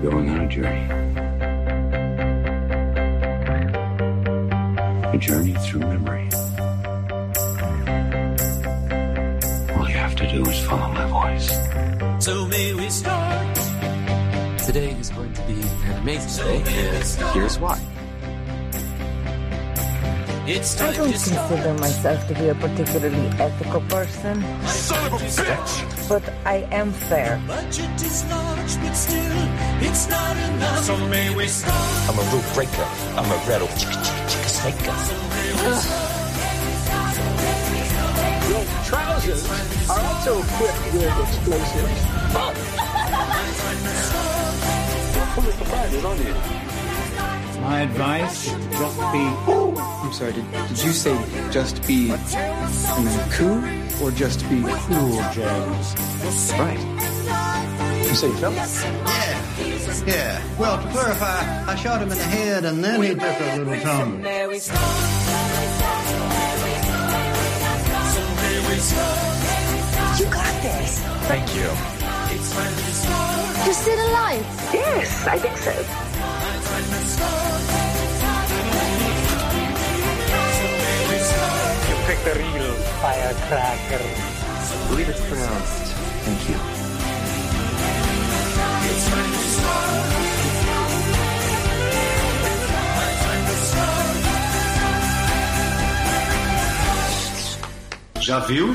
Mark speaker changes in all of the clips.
Speaker 1: We're going on a journey. A journey through memory. All you have to do is follow my voice.
Speaker 2: So may we start?
Speaker 3: Today is going to be an amazing day, and here's why.
Speaker 2: It's
Speaker 4: I don't consider myself to be a particularly ethical person,
Speaker 2: Son of a bitch!
Speaker 4: but I am fair.
Speaker 2: Budget is large, but still, it's not enough. So may we start?
Speaker 5: I'm a rule breaker. I'm a rattle chicka chicka chicka snaker.
Speaker 6: Your trousers are also equipped with explosives. Full of surprises, aren't you?
Speaker 7: My advice, just be. I'm sorry, did, did you say just be and then cool or just be cool, James?
Speaker 1: Right.
Speaker 6: You say Phil?
Speaker 8: Yeah, yeah. Well, to clarify, I shot him in the head and then he took a little tumble.
Speaker 4: You got this.
Speaker 5: Thank you.
Speaker 9: You're still alive?
Speaker 4: Yes, I think so.
Speaker 6: Picked the real firecracker.
Speaker 5: I believe it's pronounced thank you.
Speaker 1: Já viu?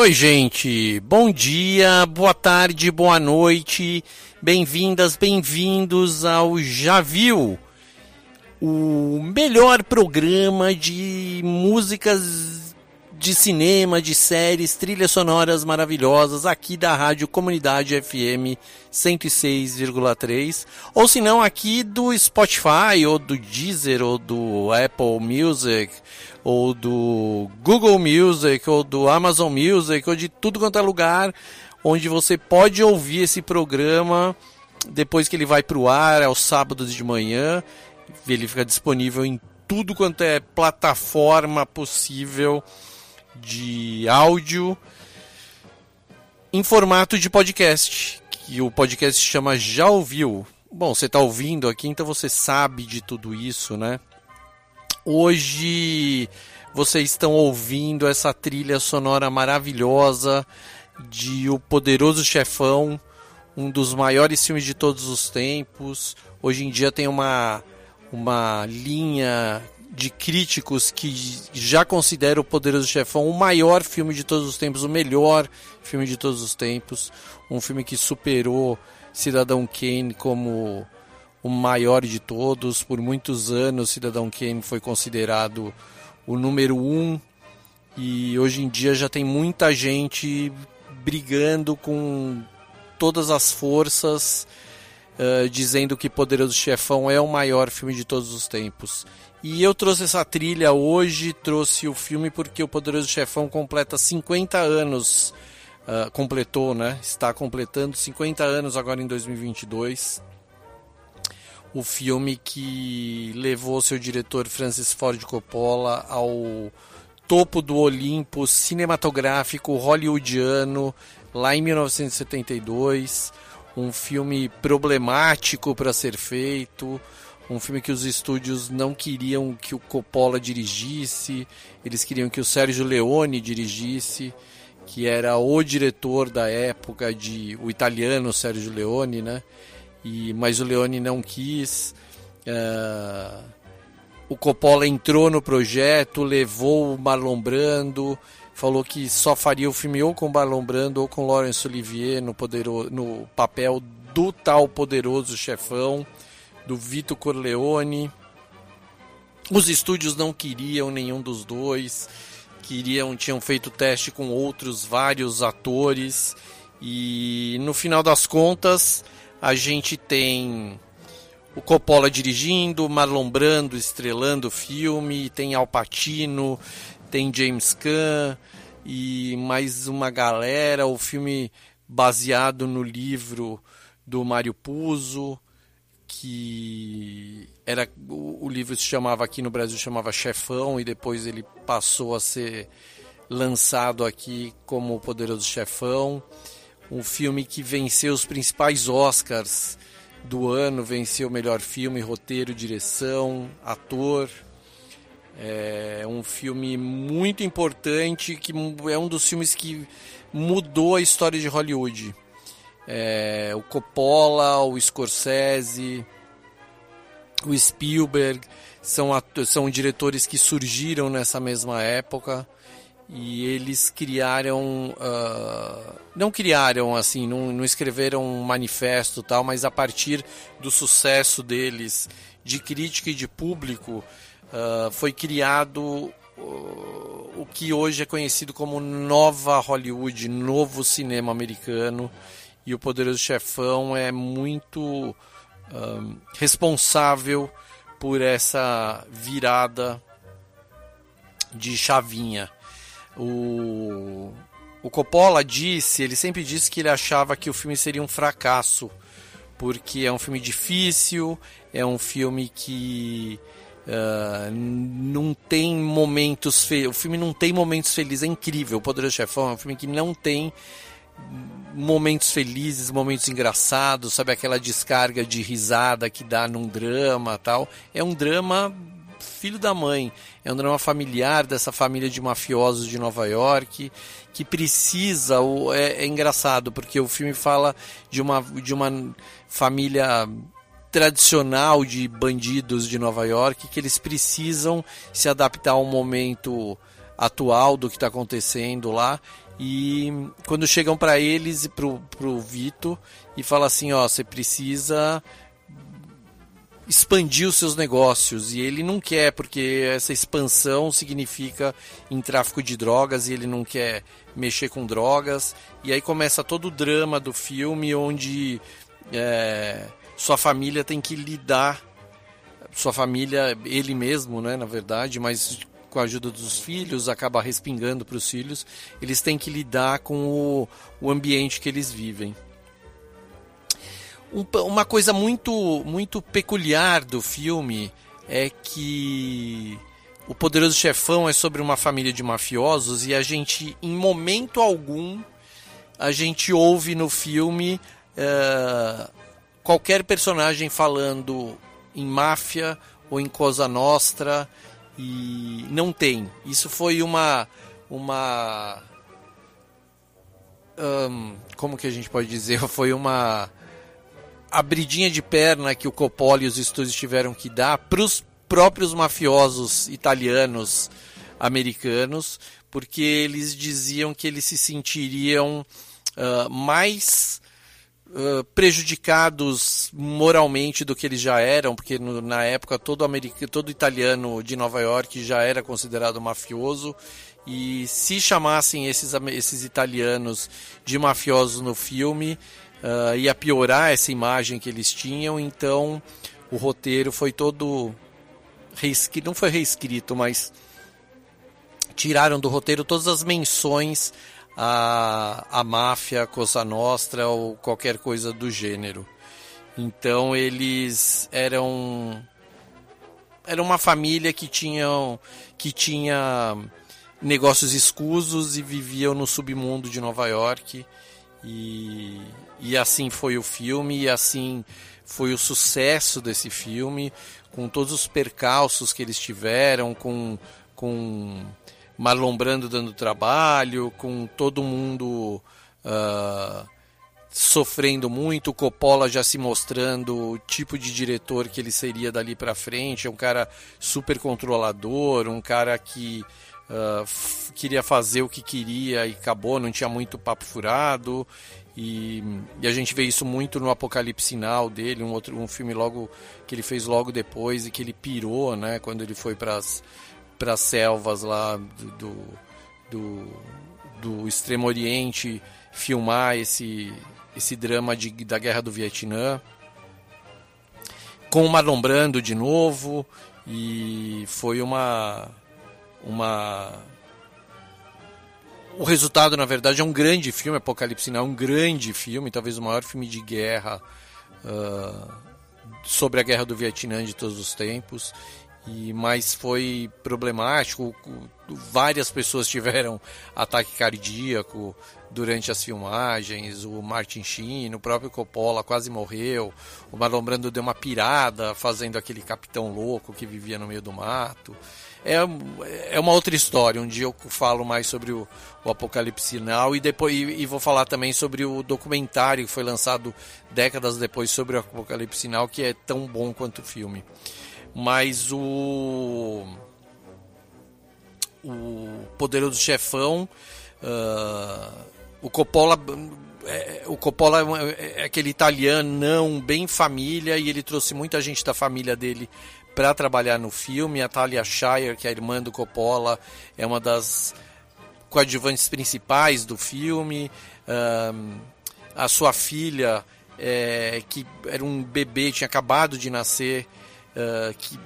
Speaker 10: Oi, gente. Bom dia, boa tarde, boa noite. Bem-vindas, bem-vindos ao Já Viu, o melhor programa de músicas de cinema, de séries, trilhas sonoras maravilhosas aqui da Rádio Comunidade FM 106,3, ou se não aqui do Spotify ou do Deezer ou do Apple Music ou do Google Music, ou do Amazon Music, ou de tudo quanto é lugar onde você pode ouvir esse programa depois que ele vai para o ar, aos sábados de manhã. Ele fica disponível em tudo quanto é plataforma possível de áudio em formato de podcast, que o podcast se chama Já Ouviu. Bom, você está ouvindo aqui, então você sabe de tudo isso, né? Hoje vocês estão ouvindo essa trilha sonora maravilhosa de O Poderoso Chefão, um dos maiores filmes de todos os tempos. Hoje em dia tem uma, uma linha de críticos que já considera O Poderoso Chefão o maior filme de todos os tempos, o melhor filme de todos os tempos. Um filme que superou Cidadão Kane como o maior de todos. Por muitos anos, Cidadão Kane foi considerado o número um e hoje em dia já tem muita gente brigando com todas as forças uh, dizendo que Poderoso Chefão é o maior filme de todos os tempos. E eu trouxe essa trilha hoje, trouxe o filme porque o Poderoso Chefão completa 50 anos, uh, completou, né? Está completando 50 anos agora em 2022. O filme que levou seu diretor Francis Ford Coppola ao topo do Olimpo cinematográfico hollywoodiano lá em 1972. Um filme problemático para ser feito, um filme que os estúdios não queriam que o Coppola dirigisse, eles queriam que o Sérgio Leone dirigisse, que era o diretor da época de o italiano Sérgio Leone, né? E mas o Leone não quis. Uh o Coppola entrou no projeto, levou o Marlon Brando, falou que só faria o filme ou com Marlon Brando ou com Laurence Olivier no, poderoso, no papel do tal poderoso chefão, do Vito Corleone. Os estúdios não queriam nenhum dos dois, queriam, tinham feito teste com outros vários atores e no final das contas a gente tem o Coppola dirigindo, Marlon Brando estrelando o filme, tem Al Pacino, tem James Caan e mais uma galera. O filme baseado no livro do Mário Puzo, que era o, o livro se chamava aqui no Brasil chamava Chefão e depois ele passou a ser lançado aqui como O Poderoso Chefão. Um filme que venceu os principais Oscars do ano, venceu o melhor filme, roteiro, direção, ator. É um filme muito importante que é um dos filmes que mudou a história de Hollywood. É, o Coppola, o Scorsese, o Spielberg são, são diretores que surgiram nessa mesma época e eles criaram uh, não criaram assim não, não, escreveram um manifesto tal mas a partir do sucesso deles de crítica e de público uh, foi criado uh, o que hoje é conhecido como nova Hollywood novo cinema americano e o Poderoso Chefão é muito responsável por essa virada de chavinha o, o Coppola disse, ele sempre disse que ele achava que o filme seria um fracasso, porque é um filme difícil, é um filme que uh, não tem momentos felizes. O filme não tem momentos felizes, é incrível. O Poderoso Chefão é um filme que não tem momentos felizes, momentos engraçados, sabe aquela descarga de risada que dá num drama, tal. É um drama filho da mãe. É um drama familiar dessa família de mafiosos de Nova York que precisa. É, é engraçado porque o filme fala de uma, de uma família tradicional de bandidos de Nova York que eles precisam se adaptar ao momento atual do que está acontecendo lá e quando chegam para eles e para o Vito e fala assim ó você precisa expandir os seus negócios e ele não quer, porque essa expansão significa em tráfico de drogas e ele não quer mexer com drogas. E aí começa todo o drama do filme onde é, sua família tem que lidar, sua família, ele mesmo, né, na verdade, mas com a ajuda dos filhos, acaba respingando para os filhos, eles têm que lidar com o, o ambiente que eles vivem. Um, uma coisa muito, muito peculiar do filme é que o Poderoso Chefão é sobre uma família de mafiosos e a gente, em momento algum, a gente ouve no filme uh, qualquer personagem falando em máfia ou em Cosa Nostra e não tem. Isso foi uma uma um, como que a gente pode dizer? Foi uma abridinha de perna que o Coppola e os estúdios tiveram que dar para os próprios mafiosos italianos americanos, porque eles diziam que eles se sentiriam uh, mais prejudicados moralmente do que eles já eram, porque no, na época todo, americano, todo italiano de Nova York já era considerado mafioso. E se chamassem esses, esses italianos de mafiosos no filme, uh, ia piorar essa imagem que eles tinham, então o roteiro foi todo reescrito, não foi reescrito, mas tiraram do roteiro todas as menções à, à máfia, Cosa Nostra ou qualquer coisa do gênero. Então eles eram era uma família que tinham que tinha negócios escusos e viviam no submundo de Nova York e, e assim foi o filme e assim foi o sucesso desse filme com todos os percalços que eles tiveram com com Marlon Brando dando trabalho com todo mundo uh, sofrendo muito, Coppola já se mostrando o tipo de diretor que ele seria dali para frente, é um cara super controlador, um cara que uh, queria fazer o que queria e acabou, não tinha muito papo furado. E, e, a gente vê isso muito no Apocalipse Sinal dele, um outro um filme logo que ele fez logo depois e que ele pirou, né, quando ele foi para as selvas lá do, do, do, Extremo Oriente filmar esse esse drama de, da guerra do Vietnã, com o Marlon Brando de novo, e foi uma. uma o resultado, na verdade, é um grande filme, Apocalipse Sinal, é um grande filme, talvez o maior filme de guerra uh, sobre a guerra do Vietnã de todos os tempos. E, mas foi problemático, várias pessoas tiveram ataque cardíaco, durante as filmagens, o Martin Sheen, o próprio Coppola quase morreu, o Marlon Brando deu uma pirada fazendo aquele capitão louco que vivia no meio do mato. É, é uma outra história, um dia eu falo mais sobre o, o Apocalipse Sinal e depois e, e vou falar também sobre o documentário que foi lançado décadas depois sobre o Apocalipse Sinal, que é tão bom quanto o filme. Mas o o Poderoso Chefão uh, o Coppola é, o Coppola é, é aquele italiano bem família e ele trouxe muita gente da família dele para trabalhar no filme. A Talia Shire, que é a irmã do Coppola, é uma das coadjuvantes principais do filme. Um, a sua filha, é, que era um bebê, tinha acabado de nascer, uh, que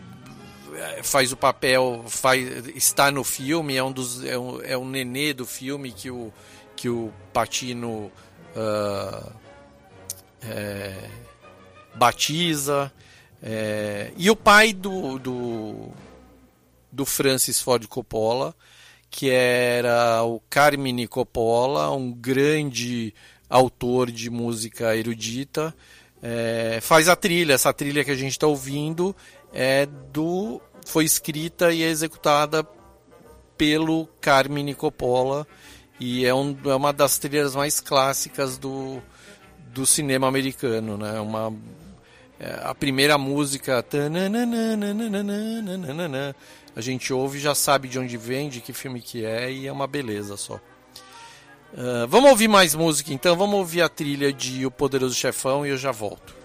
Speaker 10: é, faz o papel, faz, está no filme, é um dos é um, é um nenê do filme que o que o Patino uh, é, batiza. É, e o pai do, do, do Francis Ford Coppola, que era o Carmine Coppola, um grande autor de música erudita, é, faz a trilha. Essa trilha que a gente está ouvindo é do foi escrita e executada pelo Carmine Coppola, e é, um, é uma das trilhas mais clássicas do, do cinema americano, né? Uma, é, a primeira música a gente ouve já sabe de onde vem, de que filme que é e é uma beleza só. Uh, vamos ouvir mais música então, vamos ouvir a trilha de O Poderoso Chefão e eu já volto.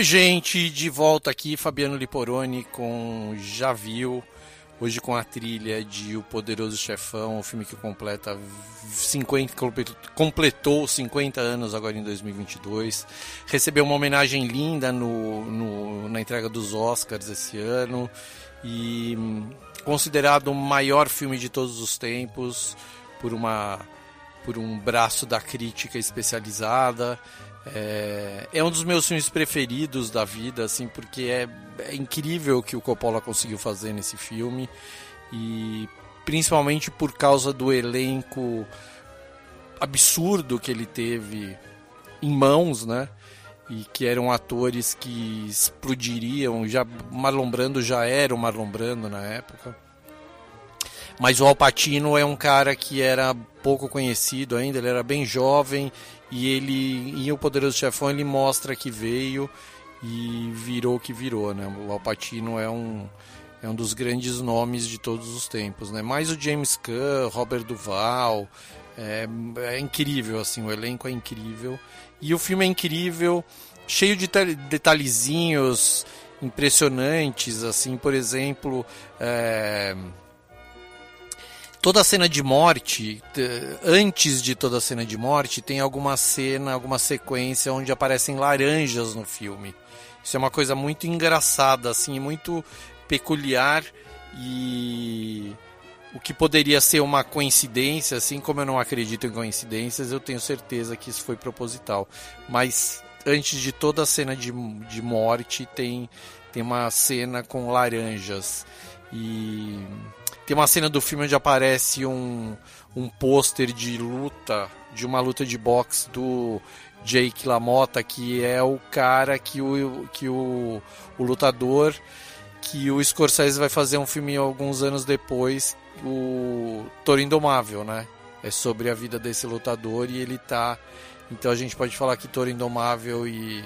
Speaker 10: Oi, gente, de volta aqui, Fabiano Liporoni com Já Viu. Hoje com a trilha de O Poderoso Chefão, o filme que completa 50, completou 50 anos agora em 2022. Recebeu uma homenagem linda no, no, na entrega dos Oscars esse ano. E hum, considerado o maior filme de todos os tempos por, uma, por um braço da crítica especializada. É, é, um dos meus filmes preferidos da vida, assim, porque é, é incrível o que o Coppola conseguiu fazer nesse filme e principalmente por causa do elenco absurdo que ele teve em mãos, né? E que eram atores que explodiriam. Já Marlon Brando já era o Marlon Brando na época. Mas o Al Pacino é um cara que era pouco conhecido ainda, ele era bem jovem e ele em O Poderoso Chefão ele mostra que veio e virou o que virou, né? O Alpatino é um é um dos grandes nomes de todos os tempos, né? Mais o James Caan, Robert Duval, é, é incrível assim, o elenco é incrível e o filme é incrível, cheio de detalhezinhos impressionantes, assim, por exemplo, é, toda a cena de morte, antes de toda a cena de morte, tem alguma cena, alguma sequência onde aparecem laranjas no filme. Isso é uma coisa muito engraçada, assim, muito peculiar e o que poderia ser uma coincidência, assim como eu não acredito em coincidências, eu tenho certeza que isso foi proposital. Mas antes de toda a cena de, de morte tem tem uma cena com laranjas e tem uma cena do filme onde aparece um, um pôster de luta, de uma luta de boxe do Jake LaMotta, que é o cara que o, que o, o lutador que o Scorsese vai fazer um filme alguns anos depois, o Toro Indomável, né? É sobre a vida desse lutador e ele tá. Então a gente pode falar que Toro Indomável e,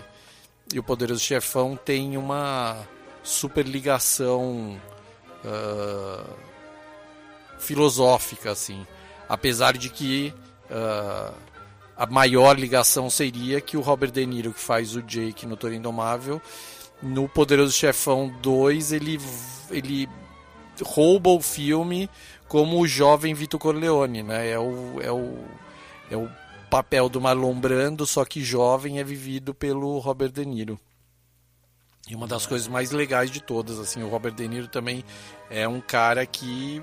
Speaker 10: e o Poderoso Chefão tem uma super ligação. Uh, filosófica, assim. Apesar de que uh, a maior ligação seria que o Robert De Niro, que faz o Jake no Toro Indomável, no Poderoso Chefão 2, ele, ele rouba o filme como o jovem Vito Corleone, né? É o, é o, é o papel do Marlon Brando, só que jovem é vivido pelo Robert De Niro. E uma das coisas mais legais de todas, assim, o Robert De Niro também é um cara que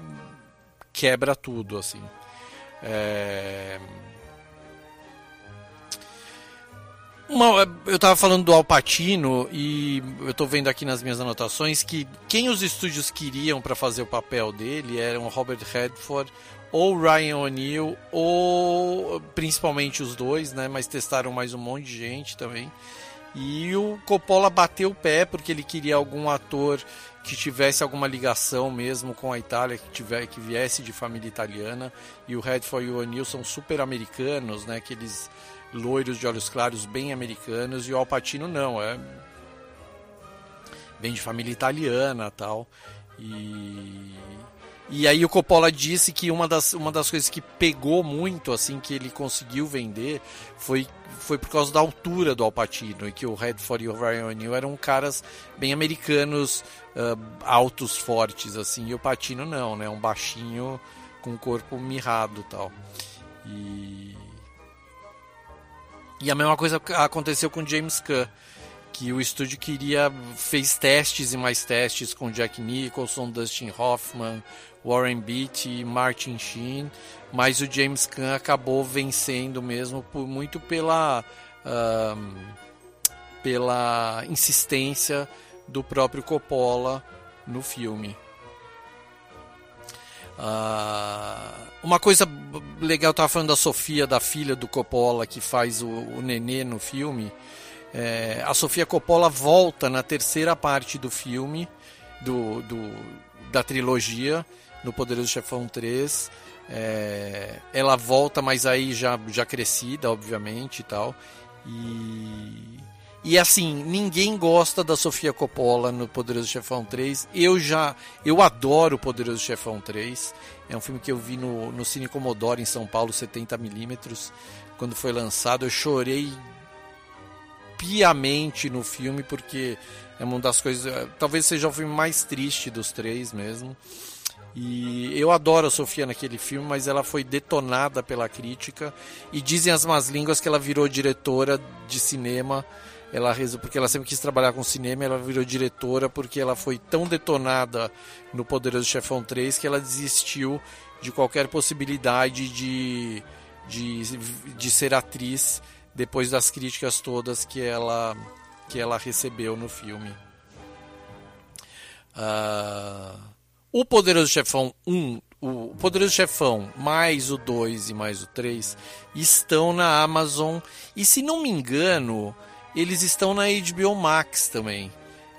Speaker 10: quebra tudo, assim. É... Uma, eu estava falando do Alpatino e eu estou vendo aqui nas minhas anotações que quem os estúdios queriam para fazer o papel dele eram Robert Redford ou Ryan O'Neill ou principalmente os dois, né? Mas testaram mais um monte de gente também. E o Coppola bateu o pé porque ele queria algum ator que tivesse alguma ligação mesmo com a Itália, que, tiver, que viesse de família italiana. E o Redford e o O'Neill são super americanos, né? Aqueles loiros de olhos claros bem americanos. E o Alpatino não, é vem de família italiana tal. E, e aí o Coppola disse que uma das, uma das coisas que pegou muito, assim, que ele conseguiu vender, foi foi por causa da altura do Alpatino e que o Redford e o Ryan O'Neill eram caras bem americanos, uh, altos, fortes, assim, e o Patino não, né? Um baixinho com o corpo mirrado tal. E... E a mesma coisa aconteceu com James Caan, que o estúdio queria, fez testes e mais testes com Jack Nicholson, Dustin Hoffman, Warren Beatty Martin Sheen, mas o James Caan acabou vencendo mesmo por muito pela uh, pela insistência do próprio Coppola no filme. Uh, uma coisa legal, eu estava falando da Sofia, da filha do Coppola, que faz o, o nenê no filme. É, a Sofia Coppola volta na terceira parte do filme, do, do da trilogia, no Poderoso Chefão 3. É, ela volta, mas aí já, já crescida, obviamente e tal. E e assim, ninguém gosta da Sofia Coppola no Poderoso Chefão 3. Eu já, eu adoro o Poderoso Chefão 3. É um filme que eu vi no, no Cine Commodore em São Paulo, 70mm, quando foi lançado. Eu chorei piamente no filme, porque é uma das coisas. É, talvez seja o filme mais triste dos três mesmo. E eu adoro a Sofia naquele filme, mas ela foi detonada pela crítica. E dizem as más línguas que ela virou diretora de cinema. Ela porque ela sempre quis trabalhar com cinema, ela virou diretora porque ela foi tão detonada no Poderoso Chefão 3 que ela desistiu de qualquer possibilidade de, de, de ser atriz depois das críticas todas que ela que ela recebeu no filme. Uh, o Poderoso Chefão 1, o Poderoso Chefão mais o 2 e mais o 3 estão na Amazon e se não me engano, eles estão na HBO Max também.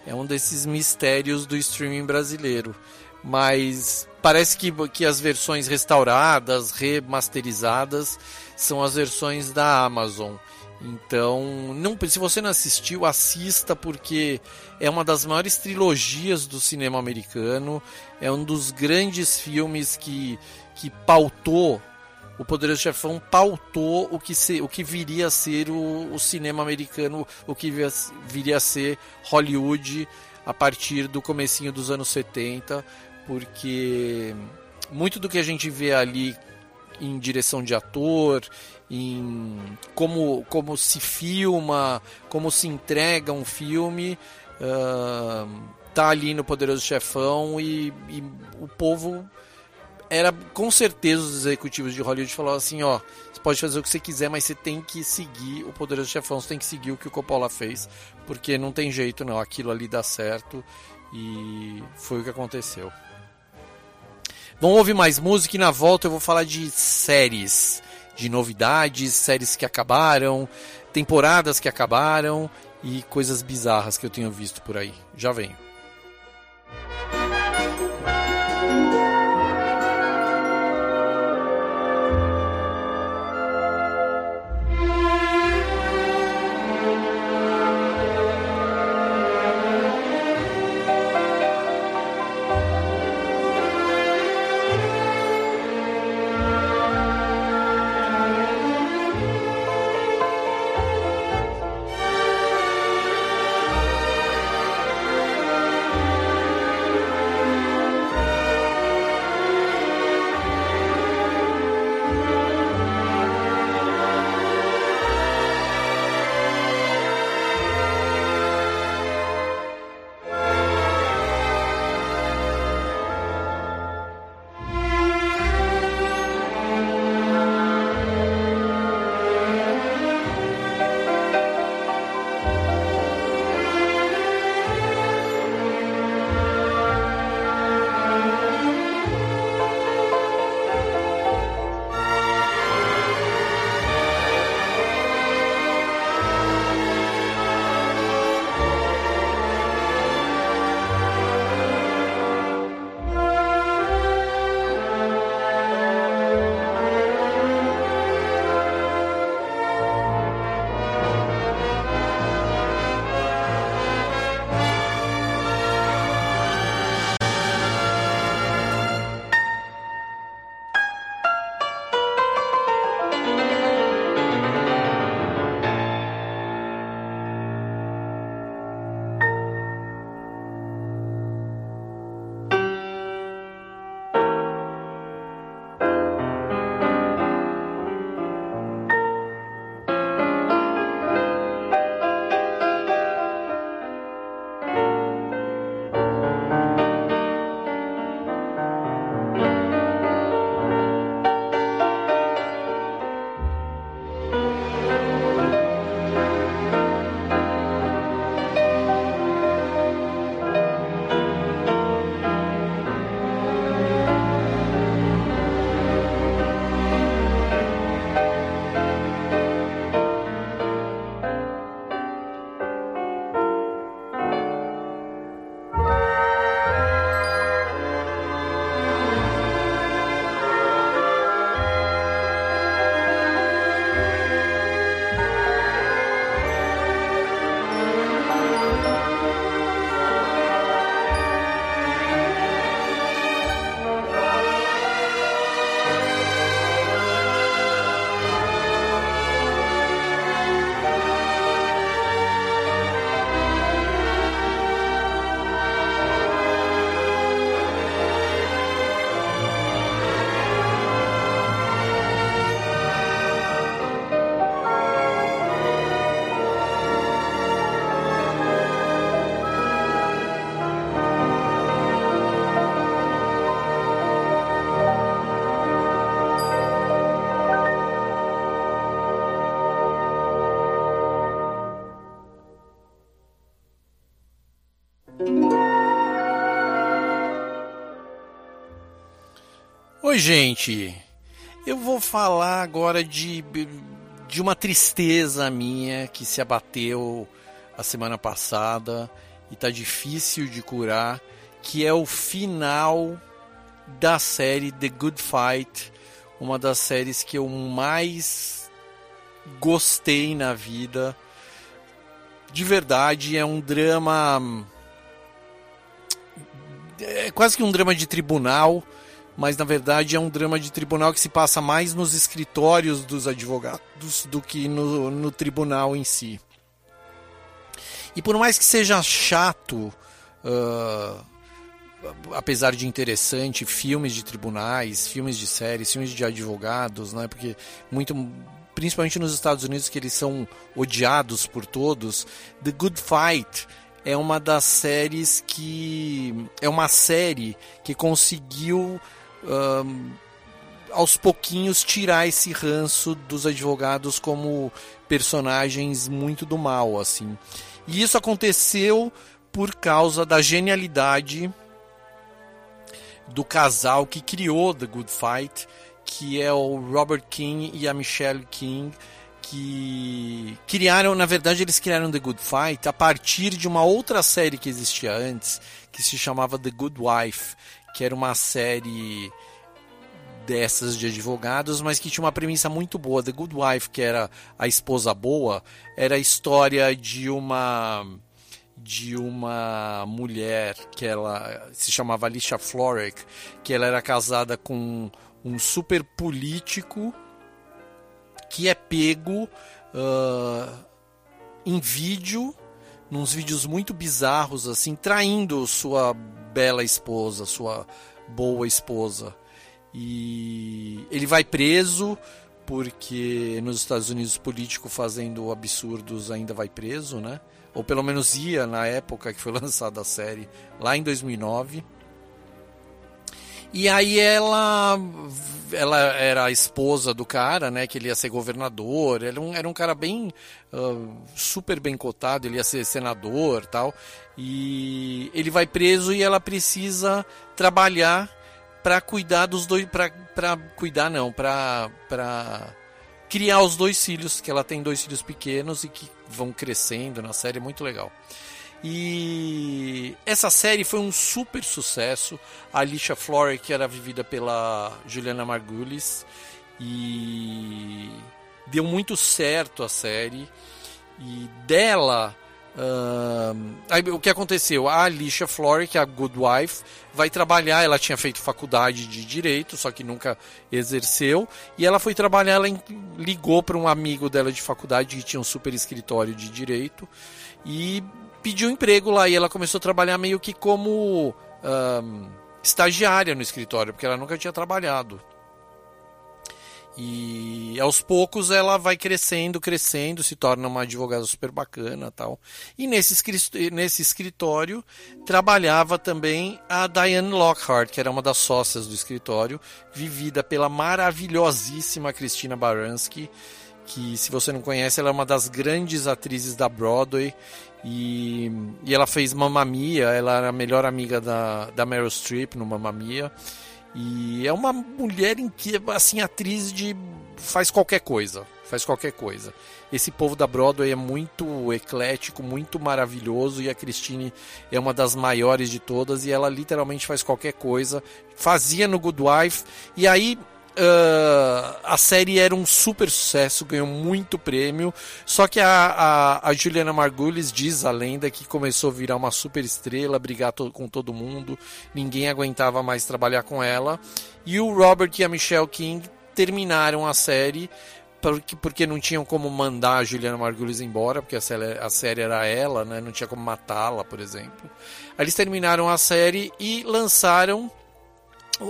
Speaker 10: É um desses mistérios do streaming brasileiro. Mas parece que, que as versões restauradas, remasterizadas, são as versões da Amazon. Então, não, se você não assistiu, assista porque é uma das maiores trilogias do cinema americano, é um dos grandes filmes que, que pautou o Poderoso Chefão pautou o que, se, o que viria a ser o, o cinema americano, o que viria, a ser Hollywood a partir do comecinho dos anos 70, porque muito do que a gente vê ali em direção de ator, em como, como se filma, como se entrega um filme, uh, tá ali no Poderoso Chefão e, e, o povo era com certeza os executivos de Hollywood falaram assim, ó, você pode fazer o que você quiser, mas você tem que seguir o Poderoso Chefão, você tem que seguir o que o Coppola fez, porque não tem jeito não, aquilo ali dá certo e foi o que aconteceu. Vamos ouvir mais música e na volta eu vou falar de séries de novidades, séries que acabaram, temporadas que acabaram e coisas bizarras que eu tenho visto por aí. Já venho. Oi, gente. Eu vou falar agora de, de uma tristeza minha que se abateu a semana passada e tá difícil de curar, que é o final da série The Good Fight, uma das séries que eu mais gostei na vida. De verdade, é um drama é quase que um drama de tribunal, mas na verdade é um drama de tribunal que se passa mais nos escritórios dos advogados do que no, no tribunal em si. E por mais que seja chato, uh, apesar de interessante, filmes de tribunais, filmes de séries, filmes de advogados, né? Porque muito principalmente nos Estados Unidos que eles são odiados por todos, The Good Fight é uma das séries que é uma série que conseguiu um, aos pouquinhos tirar esse ranço dos advogados como personagens muito do mal assim. E isso aconteceu por causa da genialidade do casal que criou The Good Fight que é o Robert King e a Michelle King que criaram, na verdade, eles criaram The Good Fight a partir de uma outra série que existia antes, que se chamava The Good Wife, que era uma série dessas de advogados, mas que tinha uma premissa muito boa. The Good Wife, que era a esposa boa, era a história de uma de uma mulher que ela se chamava Alicia Florek, que ela era casada com um super político que é pego uh, em vídeo, nos vídeos muito bizarros, assim, traindo sua bela esposa, sua boa esposa. E ele vai preso porque nos Estados Unidos político fazendo absurdos ainda vai preso, né? Ou pelo menos ia na época que foi lançada a série, lá em 2009. E aí ela ela era a esposa do cara, né? Que ele ia ser governador. Era um, era um cara bem uh, super bem cotado. Ele ia ser senador, tal. E ele vai preso e ela precisa trabalhar para cuidar dos dois, para cuidar não, para para criar os dois filhos, que ela tem dois filhos pequenos e que vão crescendo na série, muito legal. E essa série foi um super sucesso. A Alicia Flora, que era vivida pela Juliana Margulis, e deu muito certo a série. E dela, aí, o que aconteceu? A Alicia Flora, que é a Good Wife, vai trabalhar. Ela tinha feito faculdade de direito, só que nunca exerceu. E ela foi trabalhar. Ela ligou para um amigo dela de faculdade que tinha um super escritório de direito e pediu emprego lá e ela começou a trabalhar meio que como um, estagiária no escritório, porque ela nunca tinha trabalhado. E aos poucos ela vai crescendo, crescendo, se torna uma advogada super bacana tal. E nesse, nesse escritório trabalhava também a Diane Lockhart, que era uma das sócias do escritório, vivida pela maravilhosíssima Cristina Baranski, que se você não conhece, ela é uma das grandes atrizes da Broadway e, e ela fez Mamma Mia, ela era a melhor amiga da, da Meryl Streep no Mamma Mia. E é uma mulher em que, assim, atriz de. faz qualquer coisa. Faz qualquer coisa. Esse povo da Broadway é muito eclético, muito maravilhoso. E a Christine é uma das maiores de todas. E ela literalmente faz qualquer coisa. Fazia no Good Wife. E aí Uh, a série era um super sucesso, ganhou muito prêmio. Só que a, a, a, Juliana Margulis diz a lenda que começou a virar uma super estrela, brigar to, com todo mundo, ninguém aguentava mais trabalhar com ela. E o Robert e a Michelle King terminaram a série porque, porque não tinham como mandar a Juliana Margulis embora, porque a série, a série era ela, né? não tinha como matá-la, por exemplo. Eles terminaram a série e lançaram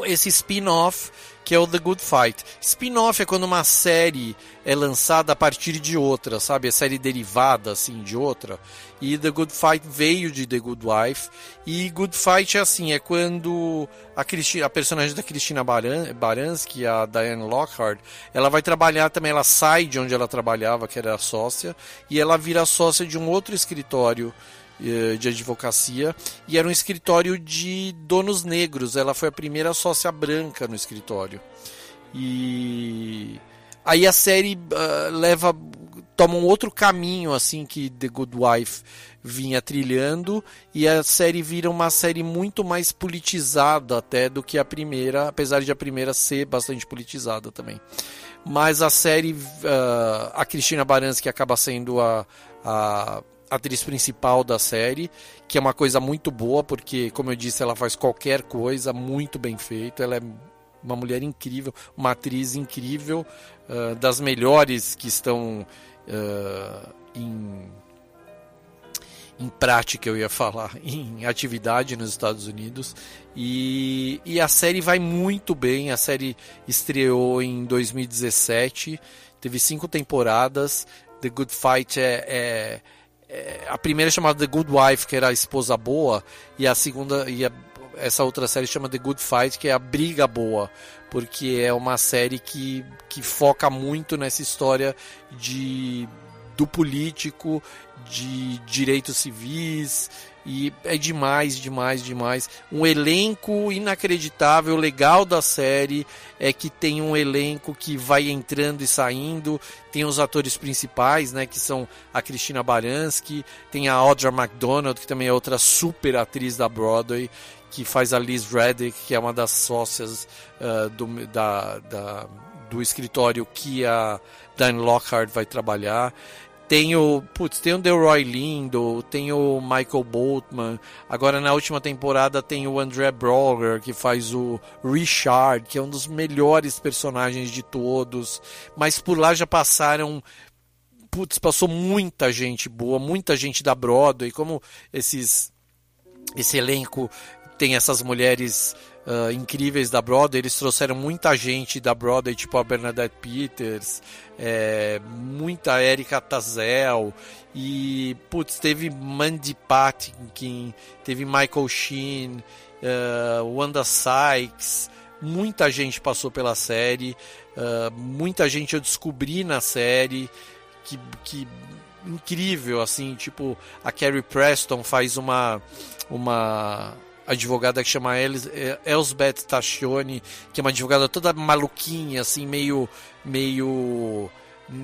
Speaker 10: esse spin-off que é o The Good Fight. Spin-off é quando uma série é lançada a partir de outra, sabe? A série derivada, assim, de outra. E The Good Fight veio de The Good Wife. E Good Fight é assim, é quando a, Cristina, a personagem da Cristina Baran, Baranski, a Diane Lockhart, ela vai trabalhar também, ela sai de onde ela trabalhava, que era sócia, e ela vira sócia de um outro escritório de advocacia e era um escritório de donos negros. Ela foi a primeira sócia branca no escritório. E aí a série uh, leva toma um outro caminho assim que The Good Wife vinha trilhando e a série vira uma série muito mais politizada até do que a primeira, apesar de a primeira ser bastante politizada também. Mas a série, uh, a Cristina Baranski acaba sendo a, a atriz principal da série, que é uma coisa muito boa, porque, como eu disse, ela faz qualquer coisa muito bem feito. Ela é uma mulher incrível, uma atriz incrível, uh, das melhores que estão uh, em em prática, eu ia falar, em atividade nos Estados Unidos. E, e a série vai muito bem. A série estreou em 2017, teve cinco temporadas. The Good Fight é, é, a primeira é chamada The Good Wife, que era a esposa boa, e a segunda e a, essa outra série chama The Good Fight, que é a briga boa, porque é uma série que, que foca muito nessa história de do político de direitos civis e é demais, demais, demais. Um elenco inacreditável, legal da série é que tem um elenco que vai entrando e saindo. Tem os atores principais, né, que são a Cristina Baranski, tem a Audra McDonald, que também é outra super atriz da Broadway, que faz a Liz Reddick, que é uma das sócias uh, do, da, da, do escritório que a Dan Lockhart vai trabalhar. Tem o, putz, tem o Delroy Lindo, tem o Michael Boltman. Agora na última temporada tem o André Broger, que faz o Richard, que é um dos melhores personagens de todos. Mas por lá já passaram putz, passou muita gente boa, muita gente da Broadway, como esses esse elenco tem essas mulheres uh, incríveis da Broadway, eles trouxeram muita gente da Broadway, tipo a Bernadette Peters, é, muita Erika Tazel, e putz, teve Mandy Patinkin, teve Michael Sheen, uh, Wanda Sykes, muita gente passou pela série, uh, muita gente eu descobri na série, que, que incrível, assim, tipo, a Carrie Preston faz uma uma advogada que chama é, Elsbeth Tascioni, que é uma advogada toda maluquinha, assim, meio, meio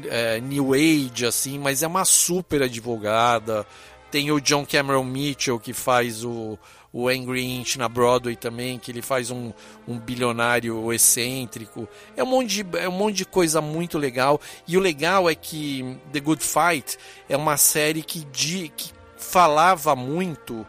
Speaker 10: é, New Age, assim, mas é uma super advogada. Tem o John Cameron Mitchell, que faz o, o Angry Inch na Broadway também, que ele faz um, um bilionário excêntrico. É um, monte de, é um monte de coisa muito legal. E o legal é que The Good Fight é uma série que, de, que falava muito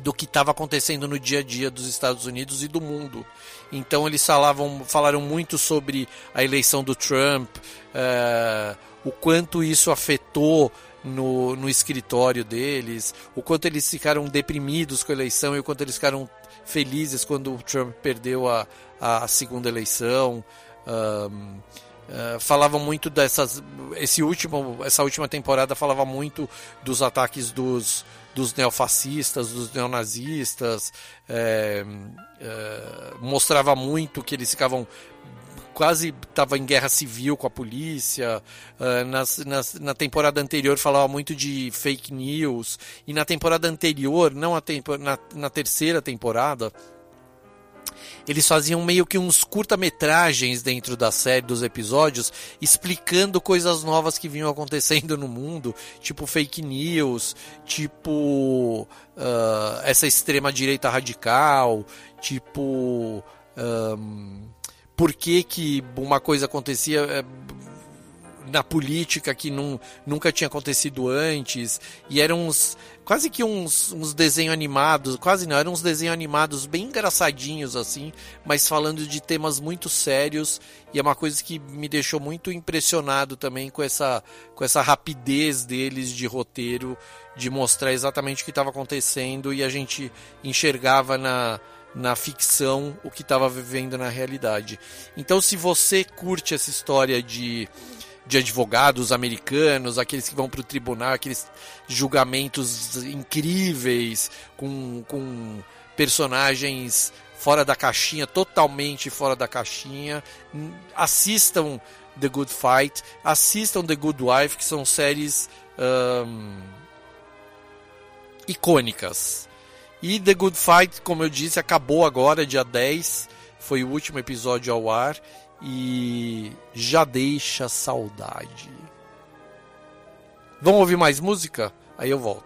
Speaker 10: do que estava acontecendo no dia a dia dos Estados Unidos e do mundo. Então eles falavam, falaram muito sobre a eleição do Trump, uh, o quanto isso afetou no, no escritório deles, o quanto eles ficaram deprimidos com a eleição e o quanto eles ficaram felizes quando o Trump perdeu a, a segunda eleição. Um, Uh, falavam muito dessas esse último essa última temporada falava muito dos ataques dos dos neofascistas, dos neonazistas, é, é, mostrava muito que eles ficavam quase estava em guerra civil com a polícia. Uh, nas, nas, na temporada anterior falava muito de fake news. E na temporada anterior, não a tempo, na, na terceira temporada, eles faziam meio que uns curta-metragens dentro da série, dos episódios, explicando coisas novas que vinham acontecendo no mundo, tipo fake news, tipo uh, essa extrema-direita radical, tipo. Um, por que, que uma coisa acontecia eh, na política que não, nunca tinha acontecido antes. E eram uns, quase que uns, uns desenhos animados, quase não, eram uns desenhos animados bem engraçadinhos assim, mas falando de temas muito sérios. E é uma coisa que me deixou muito impressionado também com essa, com essa rapidez deles de roteiro, de mostrar exatamente o que estava acontecendo e a gente enxergava na na ficção o que estava vivendo na realidade. Então, se você curte essa história de de advogados americanos, aqueles que vão para o tribunal, aqueles julgamentos incríveis, com, com personagens fora da caixinha, totalmente fora da caixinha. Assistam The Good Fight, assistam The Good Wife, que são séries. Um, icônicas. E The Good Fight, como eu disse, acabou agora, dia 10. Foi o último episódio ao ar. E já deixa saudade. Vamos ouvir mais música? Aí eu volto.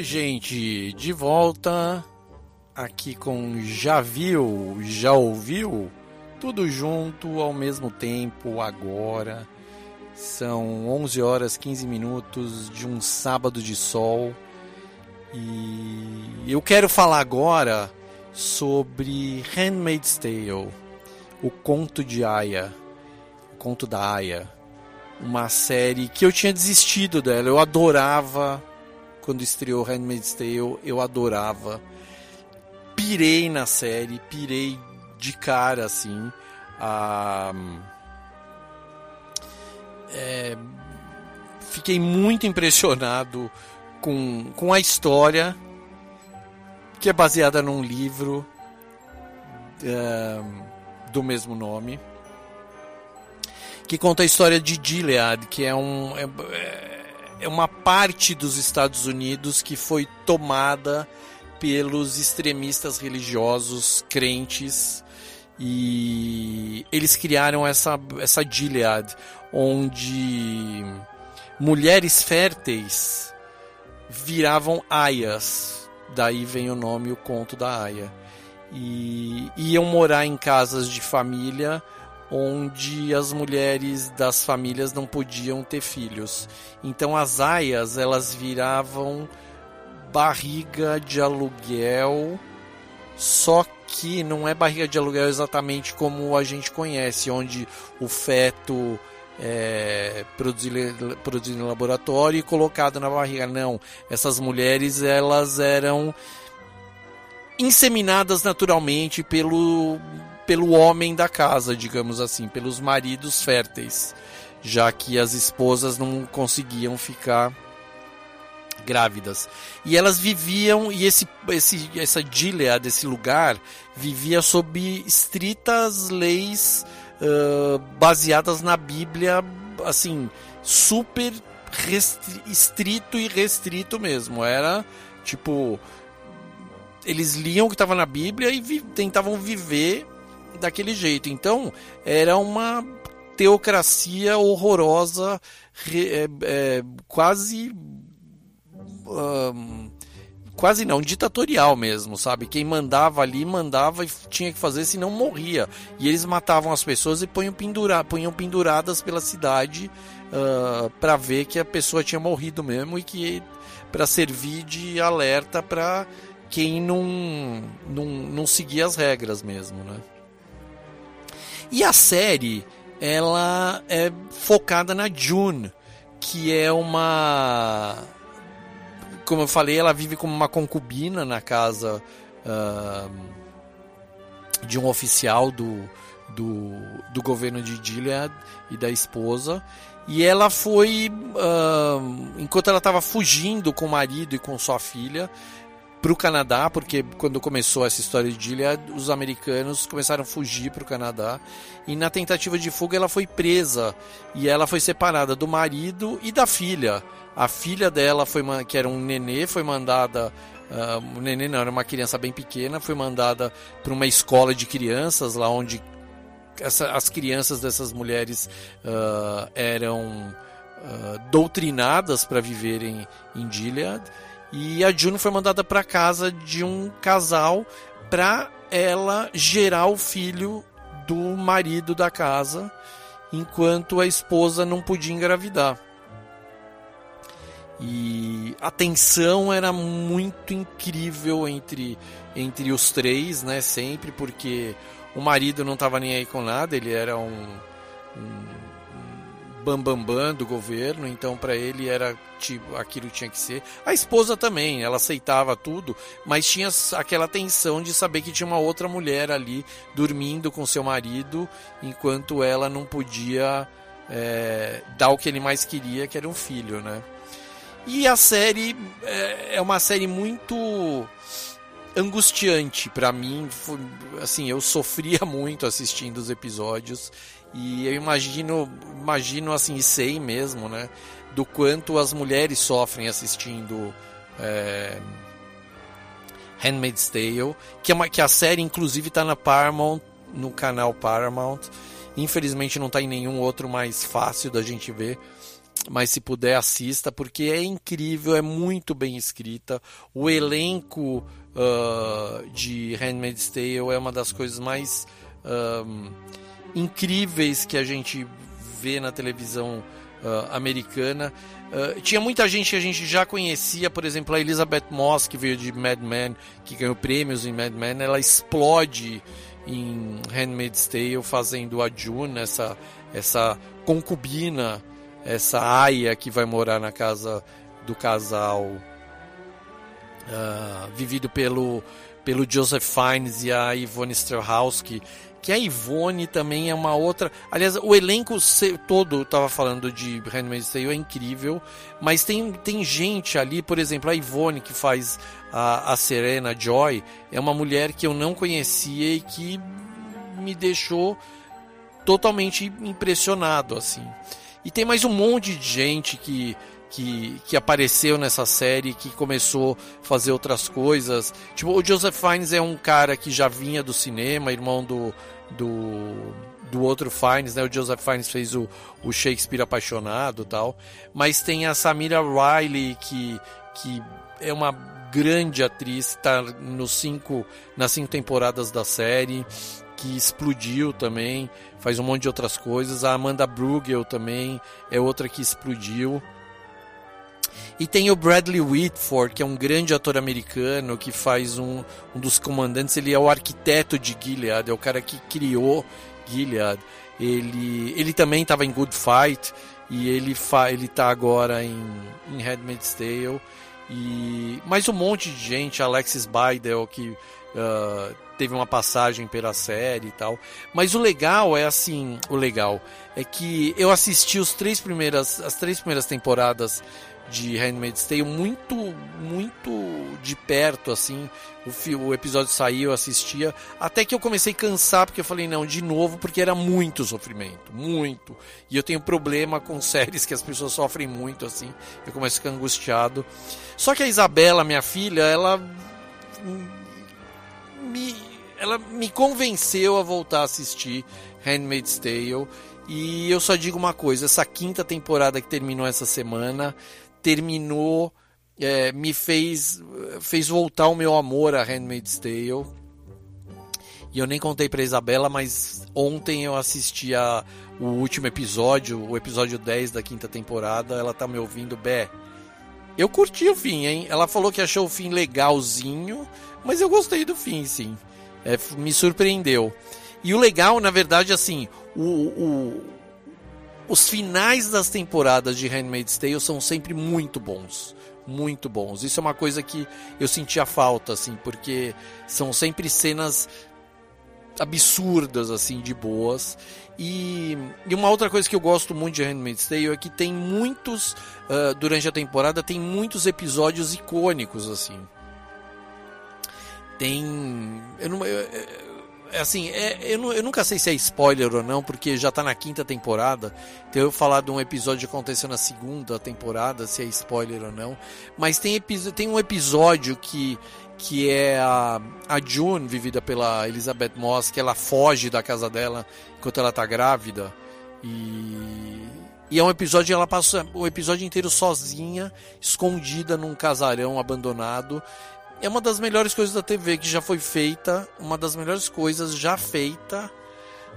Speaker 10: Oi, gente, de volta aqui com Já Viu, Já Ouviu? Tudo junto ao mesmo tempo, agora. São 11 horas 15 minutos de um sábado de sol. E eu quero falar agora sobre Handmaid's Tale, o conto de Aya, o conto da Aya. Uma série que eu tinha desistido dela, eu adorava quando estreou Handmaid's Tale, eu adorava. Pirei na série, pirei de cara assim. Ah, é, fiquei muito impressionado com, com a história, que é baseada num livro é, do mesmo nome, que conta a história de Gilead, que é um. É, é uma parte dos Estados Unidos que foi tomada pelos extremistas religiosos crentes e eles criaram essa essa Gilead onde mulheres férteis viravam aias. Daí vem o nome o conto da aia. E iam morar em casas de família onde as mulheres das famílias não podiam ter filhos. Então as aias elas viravam barriga de aluguel, só que não é barriga de aluguel exatamente como a gente conhece, onde o feto é produzido, produzido em laboratório e colocado na barriga. Não, essas mulheres elas eram inseminadas naturalmente pelo pelo homem da casa, digamos assim, pelos maridos férteis, já que as esposas não conseguiam ficar grávidas. E elas viviam, e esse, esse, essa Gilead, desse lugar, vivia sob estritas leis uh, baseadas na Bíblia, assim, super estrito e restrito mesmo. Era tipo. Eles liam o que estava na Bíblia e vi tentavam viver daquele jeito. Então, era uma teocracia horrorosa, é, é, quase. Um, quase não, ditatorial mesmo, sabe? Quem mandava ali mandava e tinha que fazer, senão morria. E eles matavam as pessoas e punham, pendura, punham penduradas pela cidade uh, para ver que a pessoa tinha morrido mesmo e que para servir de alerta para quem não, não, não seguia as regras mesmo, né? E a série, ela é focada na June, que é uma como eu falei, ela vive como uma concubina na casa uh, de um oficial do, do, do governo de Gilead e da esposa. E ela foi, uh, enquanto ela estava fugindo com o marido e com sua filha, para o Canadá, porque quando começou essa história de Gilead, os americanos começaram a fugir para o Canadá. E na tentativa de fuga, ela foi presa e ela foi separada do marido e da filha. A filha dela, foi que era um nenê, foi mandada. Uh, o nenê não, era uma criança bem pequena, foi mandada para uma escola de crianças, lá onde essa, as crianças dessas mulheres uh, eram uh, doutrinadas para viverem em Gilead. E a Juno foi mandada para casa de um casal para ela gerar o filho do marido da casa, enquanto a esposa não podia engravidar. E a tensão era muito incrível entre, entre os três, né? Sempre, porque o marido não estava nem aí com nada, ele era um, um bambambam bam, bam do governo, então para ele era tipo aquilo tinha que ser. A esposa também, ela aceitava tudo, mas tinha aquela tensão de saber que tinha uma outra mulher ali dormindo com seu marido, enquanto ela não podia é, dar o que ele mais queria, que era um filho, né? E a série é, é uma série muito angustiante para mim. Assim, eu sofria muito assistindo os episódios e eu imagino, imagino assim, e sei mesmo, né, do quanto as mulheres sofrem assistindo é, Handmaid's Tale, que, é uma, que a série inclusive está na Paramount, no canal Paramount. Infelizmente não está em nenhum outro mais fácil da gente ver mas se puder assista porque é incrível, é muito bem escrita. O elenco uh, de Handmaid's Tale é uma das coisas mais uh, incríveis que a gente vê na televisão uh, americana. tinha muita gente que a gente já conhecia, por exemplo, a Elizabeth Moss, que veio de Mad Men, que ganhou prêmios em Mad Men, ela explode em Handmaid's Tale fazendo a June, essa, essa concubina essa aia que vai morar na casa do casal uh, vivido pelo, pelo Joseph Fiennes e a Yvonne Strelhaus, que a Ivone também é uma outra. Aliás, o elenco todo, estava falando de Handmaid's Tale, é incrível, mas tem, tem gente ali, por exemplo, a Ivone que faz a, a Serena Joy, é uma mulher que eu não conhecia e que me deixou totalmente impressionado, assim. E tem mais um monte de gente que, que, que apareceu nessa série, que começou a fazer outras coisas. Tipo, o Joseph Fiennes é um cara que já vinha do cinema, irmão do, do, do outro Fiennes, né? O Joseph Fiennes fez o, o Shakespeare apaixonado tal. Mas tem a Samira Riley, que, que é uma grande atriz, está nos cinco, nas cinco temporadas da série que explodiu também, faz um monte de outras coisas. A Amanda Brugel também é outra que explodiu. E tem o Bradley Whitford, que é um grande ator americano que faz um, um dos comandantes. Ele é o arquiteto de Gilead, é o cara que criou Gilead. Ele, ele também estava em Good Fight e ele fa, ele está agora em, em Handmaid's Tale. E mais um monte de gente, Alexis Bydel, que uh, teve uma passagem pela série e tal. Mas o legal é assim, o legal é que eu assisti os três primeiras, as três primeiras temporadas de Handmaid's Tale muito, muito de perto, assim. O, o episódio saiu, eu assistia, até que eu comecei a cansar, porque eu falei, não, de novo, porque era muito sofrimento, muito. E eu tenho problema com séries que as pessoas sofrem muito, assim. Eu começo a ficar angustiado. Só que a Isabela, minha filha, ela me, ela me convenceu a voltar a assistir Handmaid's Tale. E eu só digo uma coisa: essa quinta temporada que terminou essa semana terminou, é, me fez, fez voltar o meu amor a Handmaid's Tale. E eu nem contei pra Isabela, mas ontem eu assisti a, o último episódio, o episódio 10 da quinta temporada. Ela tá me ouvindo, Bé. Eu curti o fim, hein? Ela falou que achou o fim legalzinho, mas eu gostei do fim, sim. É, me surpreendeu. E o legal, na verdade, assim, o, o, os finais das temporadas de Handmaid's Tale são sempre muito bons. Muito bons. Isso é uma coisa que eu sentia falta, assim, porque são sempre cenas absurdas, assim, de boas. E, e, uma outra coisa que eu gosto muito de Handmaid's Tale é que tem muitos, uh, durante a temporada, tem muitos episódios icônicos, assim. Tem. Eu não, eu, é assim, é, eu, eu, nunca sei se é spoiler ou não, porque já tá na quinta temporada. Então eu falar de um episódio que aconteceu na segunda temporada, se é spoiler ou não. Mas tem, tem um episódio que, que é a, a June, vivida pela Elizabeth Moss, que ela foge da casa dela enquanto ela tá grávida. E, e é um episódio ela passa o episódio inteiro sozinha, escondida num casarão abandonado é uma das melhores coisas da TV que já foi feita, uma das melhores coisas já feita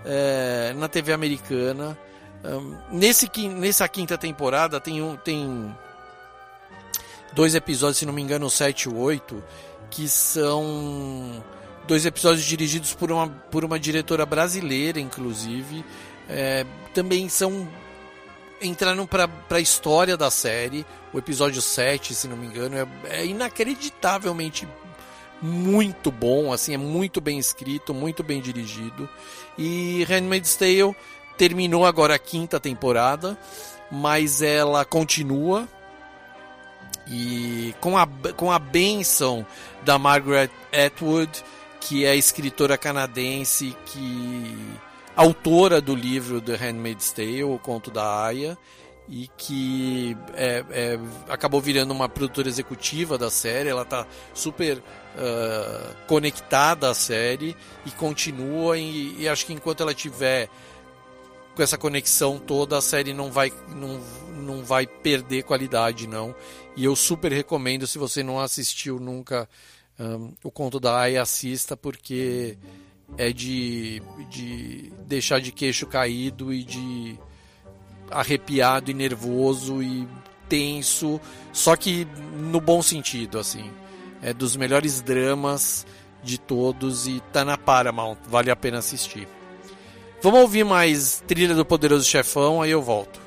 Speaker 10: é, na TV americana. Um, nesse, nessa quinta temporada tem, um, tem dois episódios, se não me engano, 7 e 8, que são dois episódios dirigidos por uma, por uma diretora brasileira, inclusive. É, também são entraram para a história da série. O episódio 7, se não me engano, é, é, inacreditavelmente muito bom, assim, é muito bem escrito, muito bem dirigido. E Handmaid's Tale terminou agora a quinta temporada, mas ela continua. E com a, com a benção da Margaret Atwood, que é escritora canadense que autora do livro The Handmaid's Tale, o conto da Aya, e que é, é, acabou virando uma produtora executiva da série. Ela está super uh, conectada à série e continua. E, e, acho que enquanto ela tiver com essa conexão toda, a série não vai, não, não vai perder qualidade, não. E eu super recomendo, se você não assistiu nunca um, o conto da Aya, assista, porque é de, de deixar de queixo caído e de arrepiado e nervoso e tenso, só que no bom sentido, assim. É dos melhores dramas de todos e tá na Paramount, vale a pena assistir. Vamos ouvir mais Trilha do Poderoso Chefão, aí eu volto.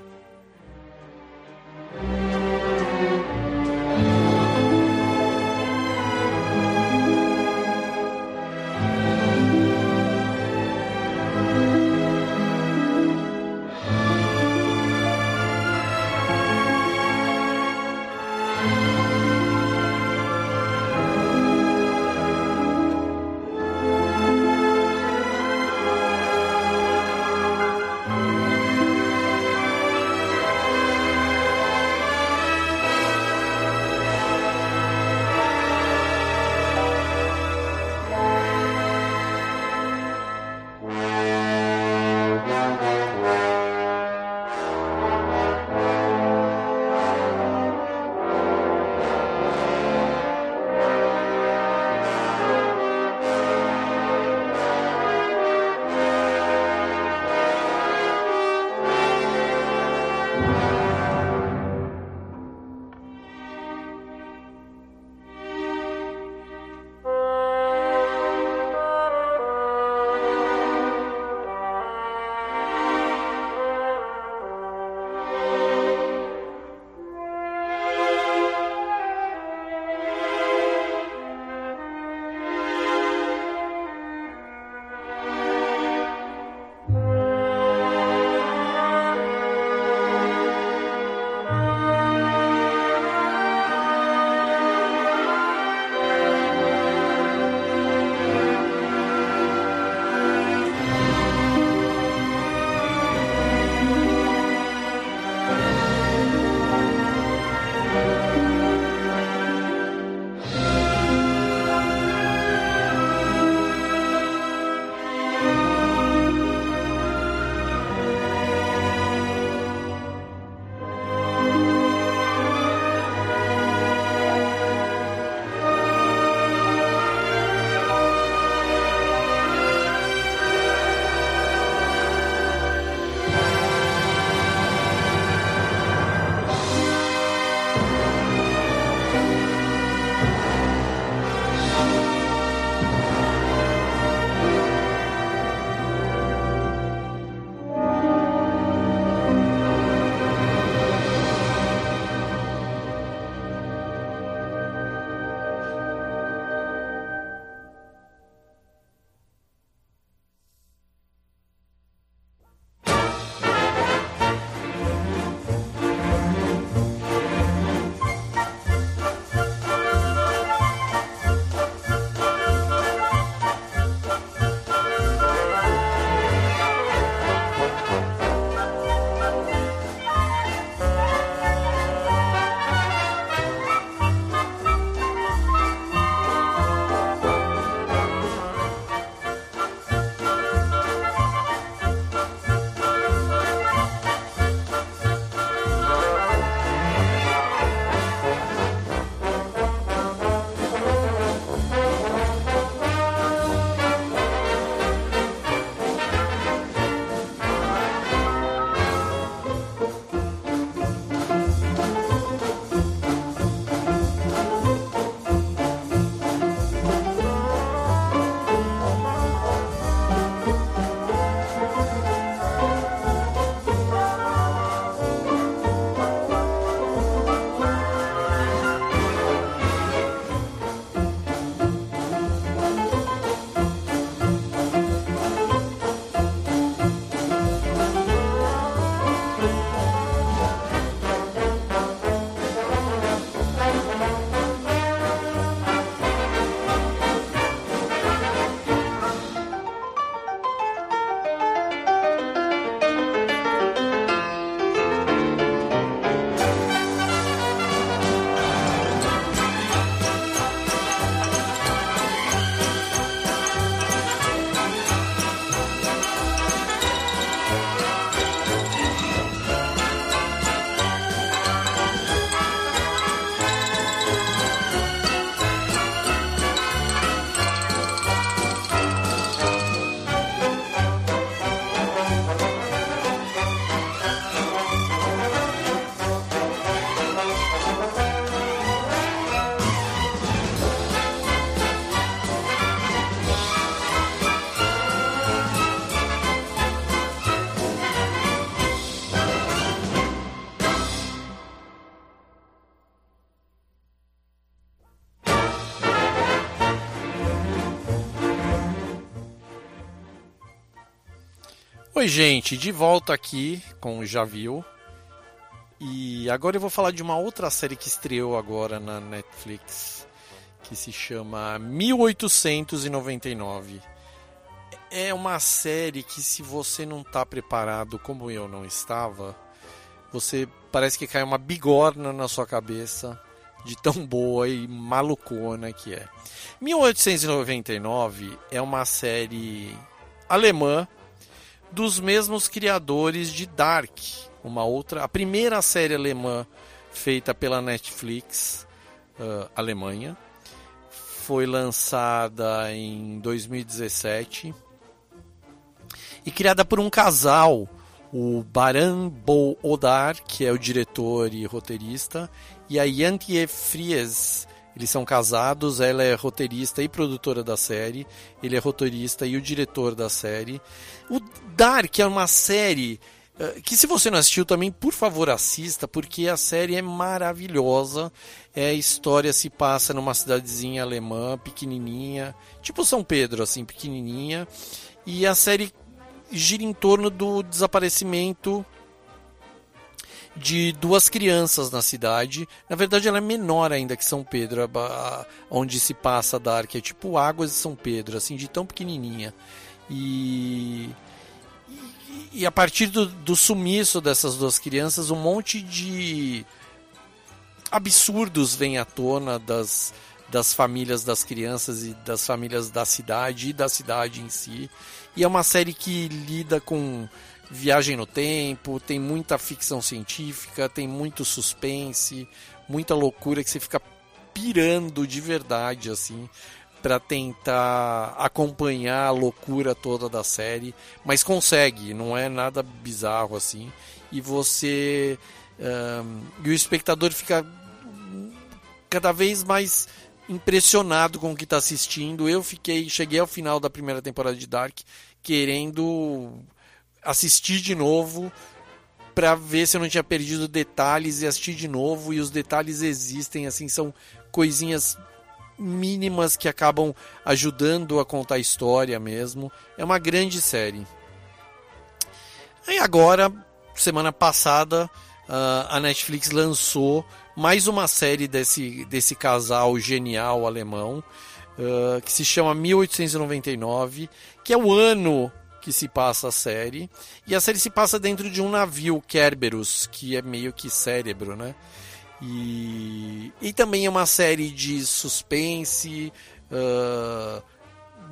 Speaker 10: Oi, gente, de volta aqui com o Já Viu. E agora eu vou falar de uma outra série que estreou agora na Netflix, que se chama 1899. É uma série que se você não está preparado como eu não estava, você parece que cai uma bigorna na sua cabeça de tão boa e malucona que é. 1899 é uma série alemã dos mesmos criadores de Dark, uma outra, a primeira série alemã feita pela Netflix, uh, Alemanha, foi lançada em 2017 e criada por um casal, o Baran Bo Odar, que é o diretor e roteirista, e a Jantje Fries. Eles são casados, ela é roteirista e produtora da série, ele é roteirista e o diretor da série. O Dark é uma série eh, que se você não assistiu também, por favor assista, porque a série é maravilhosa. É, a história se passa numa cidadezinha alemã, pequenininha, tipo São Pedro, assim, pequenininha. E a série gira em torno do desaparecimento de duas crianças na cidade. Na verdade, ela é menor ainda que São Pedro, onde se passa Dark. É tipo Águas de São Pedro, assim, de tão pequenininha. E, e, a partir do, do sumiço dessas duas crianças, um monte de absurdos vem à tona das, das famílias das crianças e das famílias da cidade e da cidade em si. E é uma série que lida com viagem no tempo, tem muita ficção científica, tem muito suspense, muita loucura que você fica pirando de verdade assim para tentar acompanhar a loucura toda da série, mas consegue, não é nada bizarro assim. E você um, e o espectador fica cada vez mais impressionado com o que está assistindo. Eu fiquei, cheguei ao final da primeira temporada de Dark querendo assistir de novo para ver se eu não tinha perdido detalhes e assistir de novo e os detalhes existem assim são coisinhas mínimas que acabam ajudando a contar a história mesmo. É uma grande série. E agora semana passada a Netflix lançou mais uma série desse, desse casal genial alemão uh, que se chama 1899 que é o ano que se passa a série. E a série se passa dentro de um navio, Kerberos, que é meio que cérebro, né? E, e também é uma série de suspense, uh,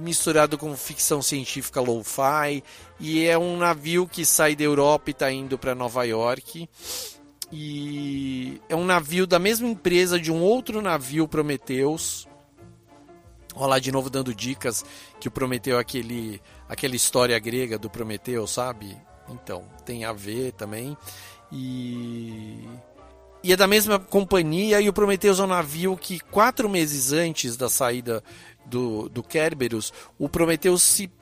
Speaker 10: misturado com ficção científica low-fi. E é um navio que sai da Europa e está indo para Nova York. E é um navio da mesma empresa de um outro navio Prometheus. Olha lá de novo dando dicas que o Prometeu é aquele aquela história grega do Prometeu, sabe? Então, tem a ver também. E e é da mesma companhia e o Prometheus é um navio que quatro meses antes da saída do, do Kerberos, o Prometheus se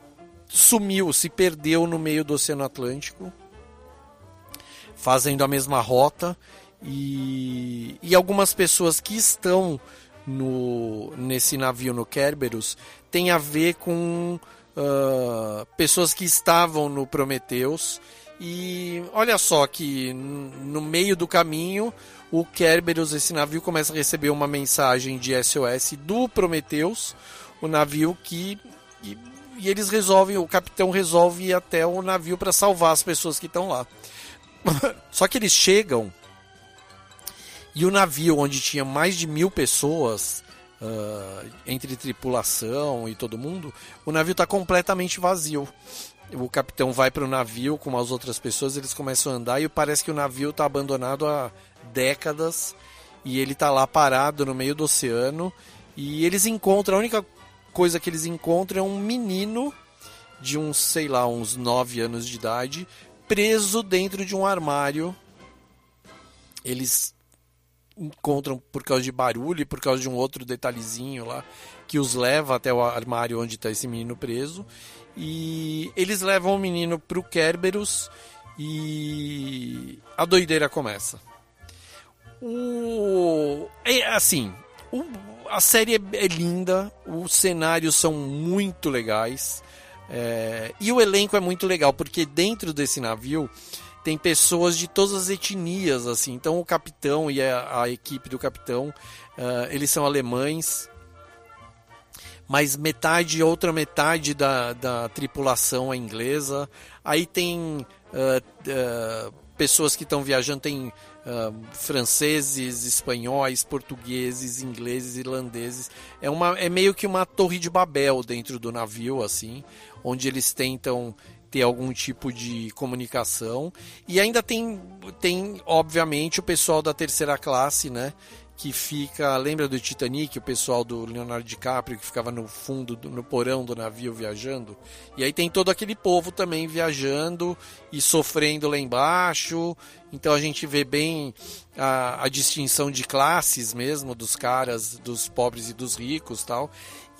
Speaker 10: sumiu, se perdeu no meio do Oceano Atlântico, fazendo a mesma rota e, e algumas pessoas que estão no, nesse navio no Kerberos tem a ver com uh, pessoas que estavam no Prometheus. E olha só que no meio do caminho o Kerberos, esse navio, começa a receber uma mensagem de SOS do Prometheus, o navio que. E, e eles resolvem, o capitão resolve ir até o navio para salvar as pessoas que estão lá. Só que eles chegam e o navio, onde tinha mais de mil pessoas, uh, entre tripulação e todo mundo, o navio está completamente vazio. O capitão vai para o navio com as outras pessoas, eles começam a andar e parece que o navio está abandonado há décadas e ele está lá parado no meio do oceano e eles encontram, a única coisa que eles encontram é um menino de uns, sei lá, uns 9 anos de idade, preso dentro de um armário. Eles encontram por causa de barulho e por causa de um outro detalhezinho lá que os leva até o armário onde está esse menino preso. E eles levam o menino para o Kerberos e a doideira começa. O é assim, o... a série é, é linda, os cenários são muito legais. É, e o elenco é muito legal, porque dentro desse navio tem pessoas de todas as etnias, assim. Então o capitão e a, a equipe do capitão, uh, eles são alemães, mas metade, outra metade da, da tripulação é inglesa. Aí tem uh, uh, pessoas que estão viajando, tem franceses, espanhóis, portugueses, ingleses, irlandeses. É, uma, é meio que uma torre de Babel dentro do navio, assim, onde eles tentam ter algum tipo de comunicação. E ainda tem, tem obviamente, o pessoal da terceira classe, né? que fica. Lembra do Titanic, o pessoal do Leonardo DiCaprio que ficava no fundo, no porão do navio viajando? E aí tem todo aquele povo também viajando e sofrendo lá embaixo. Então a gente vê bem a, a distinção de classes mesmo, dos caras, dos pobres e dos ricos tal.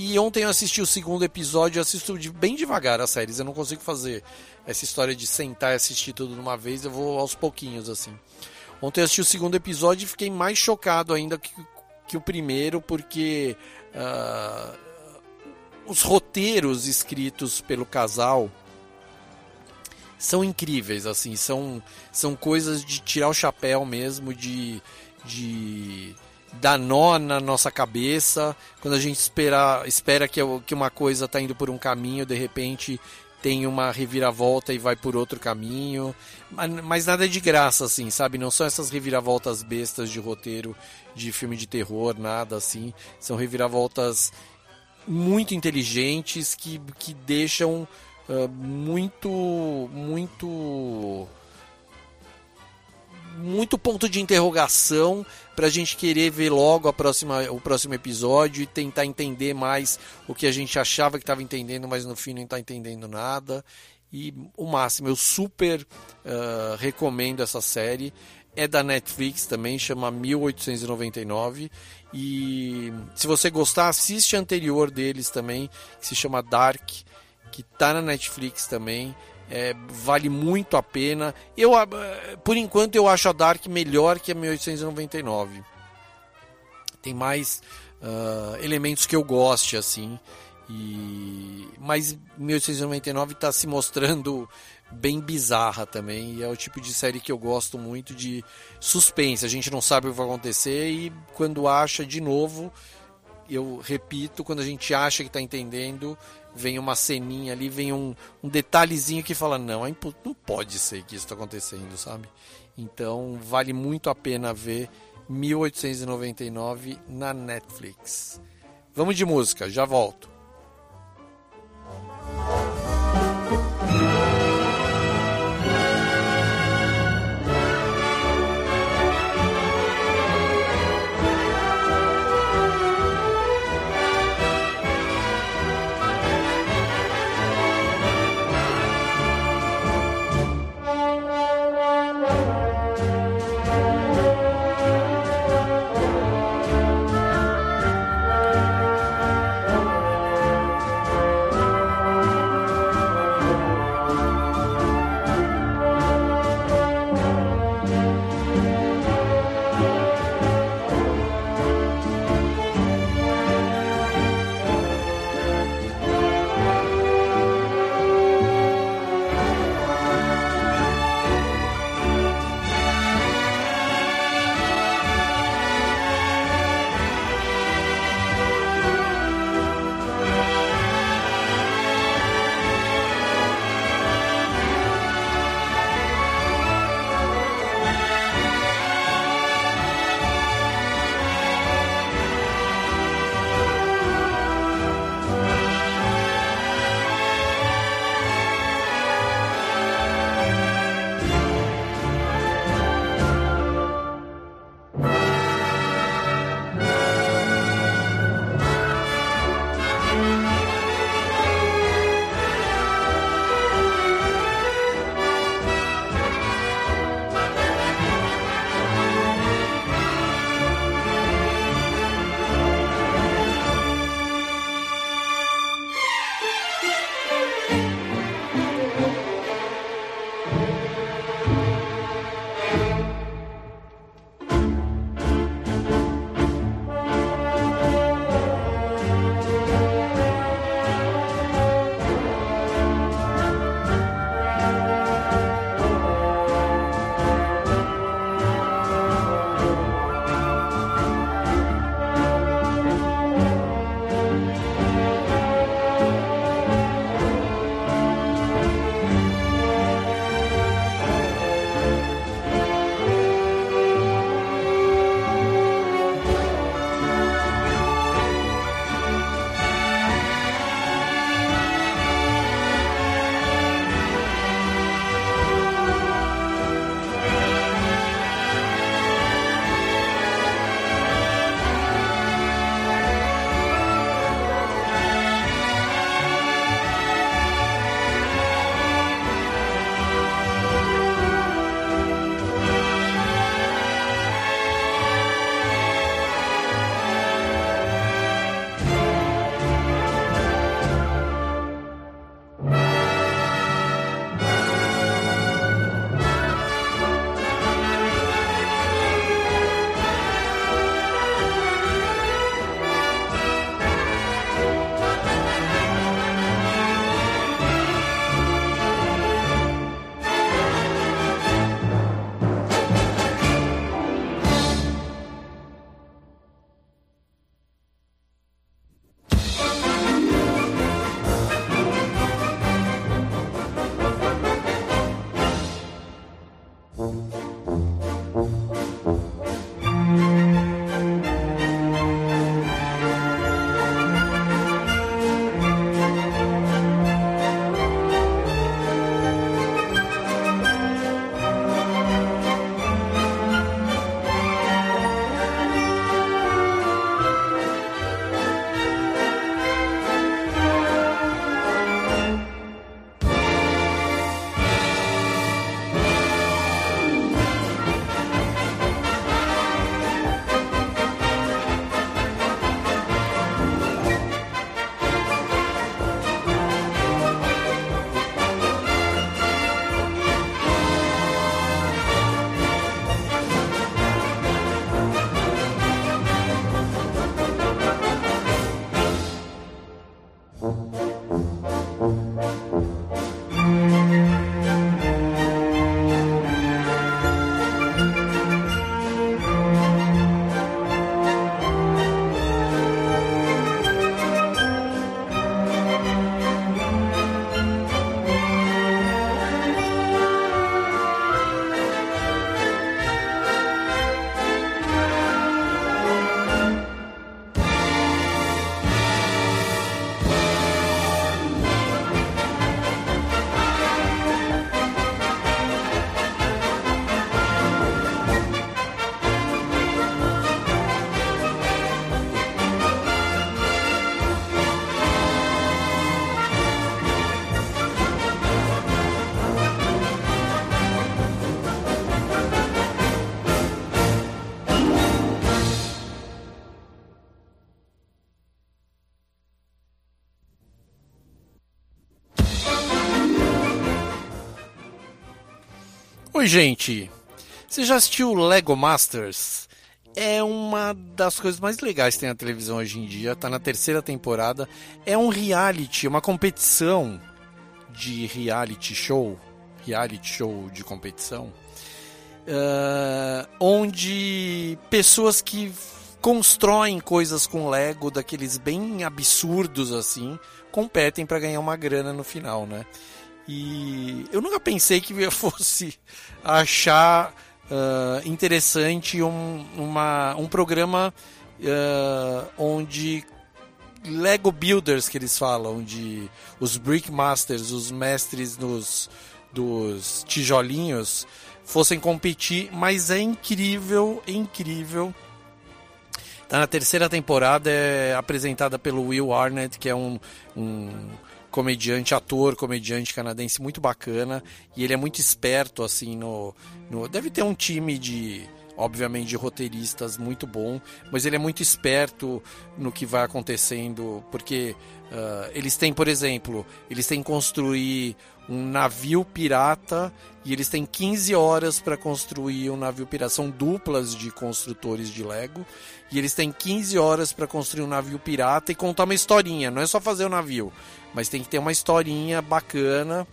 Speaker 10: E ontem eu assisti o segundo episódio, eu assisto de, bem devagar as séries, eu não consigo fazer essa história de sentar e assistir tudo de uma vez, eu vou aos pouquinhos assim. Ontem eu assisti o segundo episódio e fiquei mais chocado ainda que, que o primeiro, porque uh, os roteiros escritos pelo casal são incríveis, assim, são, são coisas de tirar o chapéu mesmo, de, de dar nó na nossa cabeça, quando a gente espera, espera que, que uma coisa está indo por um caminho, de repente tem uma reviravolta e vai por outro caminho. Mas nada de graça, assim, sabe? Não são essas reviravoltas bestas de roteiro de filme de terror, nada assim. São reviravoltas muito inteligentes que, que deixam uh, muito. muito muito ponto de interrogação para a gente querer ver logo a próxima, o próximo episódio e tentar entender mais o que a gente achava que estava entendendo, mas no fim não está entendendo nada. E o máximo, eu super uh, recomendo essa série. É da Netflix também, chama 1899. E se você gostar, assiste a anterior deles também, que se chama Dark, que está na Netflix também. É, vale muito a pena. Eu, por enquanto, eu acho a Dark melhor que a 1899. Tem mais uh, elementos que eu goste, assim. E... Mas 1899 está se mostrando bem bizarra também. E é o tipo de série que eu gosto muito de suspense. A gente não sabe o que vai acontecer e quando acha de novo, eu repito, quando a gente acha que está entendendo, vem uma ceninha ali, vem um, um detalhezinho que fala: não, é não pode ser que isso está acontecendo, sabe? Então vale muito a pena ver 1899 na Netflix. Vamos de música, já volto. Oi, gente. Você já assistiu Lego Masters? É uma das coisas mais legais que tem na televisão hoje em dia. Tá na terceira temporada. É um reality, uma competição de reality show, reality show de competição, uh, onde pessoas que constroem coisas com Lego, daqueles bem absurdos assim, competem para ganhar uma grana no final, né? E eu nunca pensei que eu fosse achar uh, interessante um, uma, um programa uh, onde Lego Builders que eles falam, de os Brick Masters, os mestres nos, dos tijolinhos, fossem competir, mas é incrível, incrível. Tá na terceira temporada, é apresentada pelo Will Arnett, que é um, um comediante, ator, comediante canadense muito bacana. E ele é muito esperto, assim, no. no deve ter um time de obviamente de roteiristas muito bom, mas ele é muito esperto no que vai acontecendo, porque uh, eles têm, por exemplo, eles têm que construir um navio pirata e eles têm 15 horas para construir um navio pirata. São duplas de construtores de Lego e eles têm 15 horas para construir um navio pirata e contar uma historinha. Não é só fazer o navio, mas tem que ter uma historinha bacana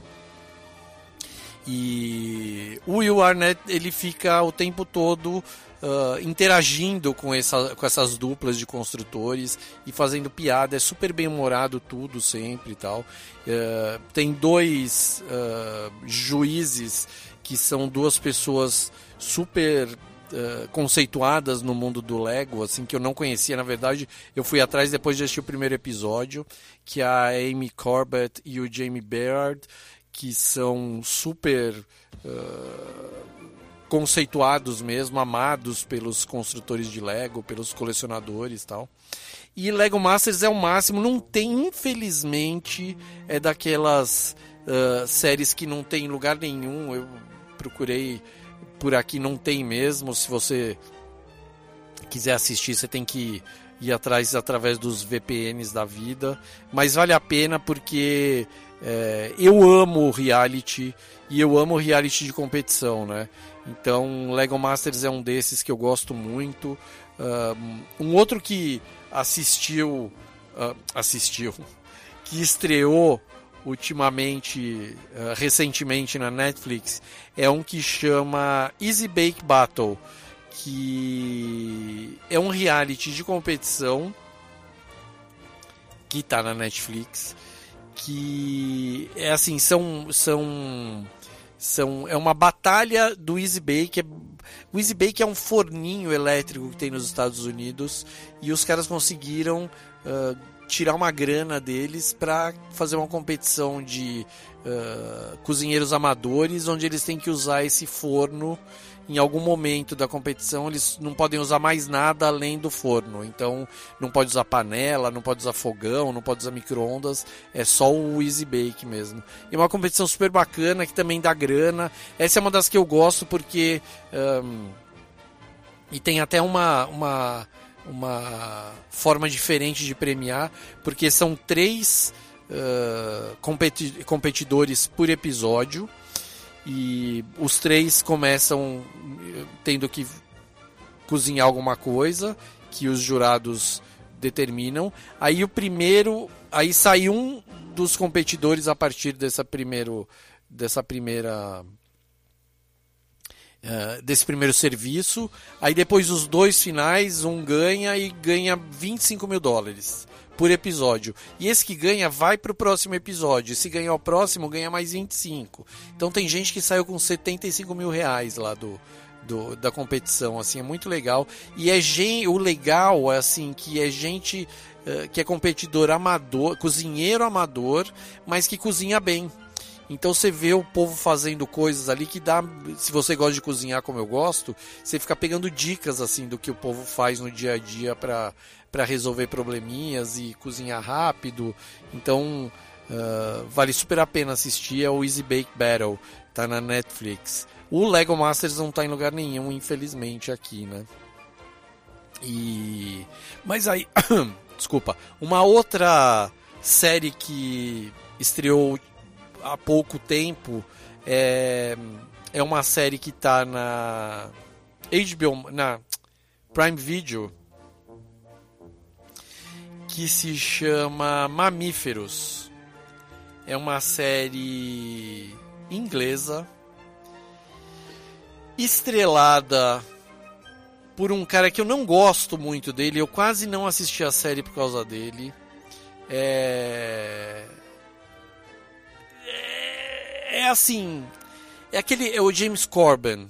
Speaker 10: e o Will Arnett ele fica o tempo todo uh, interagindo com, essa, com essas duplas de construtores e fazendo piada. É super bem humorado tudo sempre e tal. Uh, tem dois uh, juízes que são duas pessoas super Uh, conceituadas no mundo do Lego, assim, que eu não conhecia, na verdade, eu fui atrás depois de assistir o primeiro episódio, que é a Amy Corbett e o Jamie Baird, que são super uh, conceituados mesmo, amados pelos construtores de Lego, pelos colecionadores tal. E Lego Masters é o máximo, não tem, infelizmente, é daquelas uh, séries que não tem lugar nenhum. Eu procurei por aqui, não tem mesmo. Se você quiser assistir, você tem que ir atrás através dos VPNs da vida. Mas vale a pena porque é, eu amo reality e eu amo reality de competição, né? Então, Lego Masters é um desses que eu gosto muito. um outro que assistiu, uh, assistiu, que estreou ultimamente, uh, recentemente na Netflix, é um que chama Easy Bake Battle, que é um reality de competição que está na Netflix que é assim, são são são é uma batalha do Easy Bake. O Easy Bake é um forninho elétrico que tem nos Estados Unidos e os caras conseguiram uh, tirar uma grana deles para fazer uma competição de uh, cozinheiros amadores, onde eles têm que usar esse forno em algum momento da competição eles não podem usar mais nada além do forno. Então não pode usar panela, não pode usar fogão, não pode usar micro-ondas, é só o Easy Bake mesmo. E uma competição super bacana que também dá grana. Essa é uma das que eu gosto porque. Um, e tem até uma, uma, uma forma diferente de premiar, porque são três uh, competi competidores por episódio e os três começam eh, tendo que cozinhar alguma coisa que os jurados determinam. Aí o primeiro, aí sai um dos competidores a partir dessa primeiro, dessa primeira Uh, desse primeiro serviço. Aí depois os dois finais, um ganha e ganha 25 mil dólares por episódio. E esse que ganha vai para o próximo episódio. Se ganhar o próximo, ganha mais 25. Então tem gente que saiu com 75 mil reais lá do, do, da competição, assim, é muito legal. E é gente, o legal é assim que é gente uh, que é competidor amador, cozinheiro amador, mas que cozinha bem. Então você vê o povo fazendo coisas ali que dá, se você gosta de cozinhar como eu gosto, você fica pegando dicas assim do que o povo faz no dia a dia para para resolver probleminhas e cozinhar rápido. Então uh, vale super a pena assistir é o Easy Bake Battle, tá na Netflix. O Lego Masters não tá em lugar nenhum, infelizmente aqui, né? E mas aí, desculpa, uma outra série que estreou há pouco tempo é é uma série que tá na HBO, na Prime Video, que se chama Mamíferos. É uma série inglesa estrelada por um cara que eu não gosto muito dele, eu quase não assisti a série por causa dele. É. É, é assim. É aquele. É o James Corbin,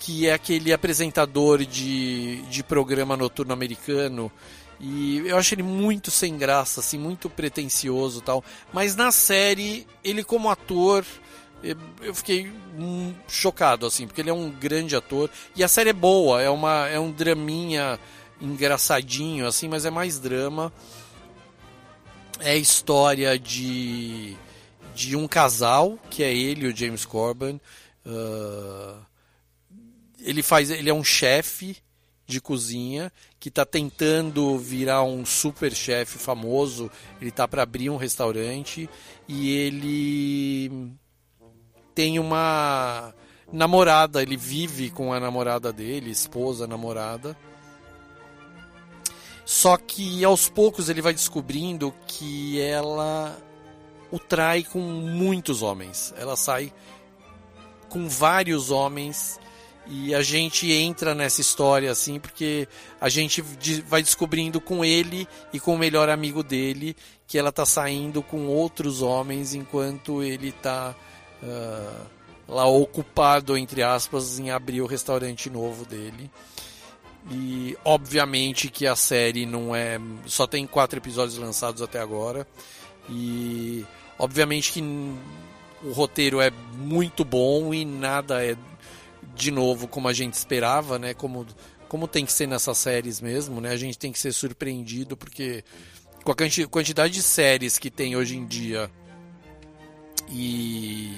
Speaker 10: que é aquele apresentador de, de programa noturno americano. E eu acho ele muito sem graça, assim, muito pretencioso tal. Mas na série, ele como ator, eu fiquei chocado, assim, porque ele é um grande ator. E a série é boa, é, uma, é um draminha engraçadinho, assim, mas é mais drama. É história de, de um casal, que é ele, o James Corbin. Uh, ele faz, ele é um chefe de cozinha que está tentando virar um super chefe famoso. Ele está para abrir um restaurante e ele tem uma namorada, ele vive com a namorada dele, esposa, namorada. Só que aos poucos ele vai descobrindo que ela o trai com muitos homens. Ela sai com vários homens e a gente entra nessa história assim porque a gente vai descobrindo com ele e com o melhor amigo dele que ela tá saindo com outros homens enquanto ele tá uh, lá ocupado, entre aspas, em abrir o restaurante novo dele. E obviamente que a série não é. Só tem quatro episódios lançados até agora. E obviamente que o roteiro é muito bom e nada é de novo como a gente esperava, né? Como, como tem que ser nessas séries mesmo, né? A gente tem que ser surpreendido porque com a quantidade de séries que tem hoje em dia e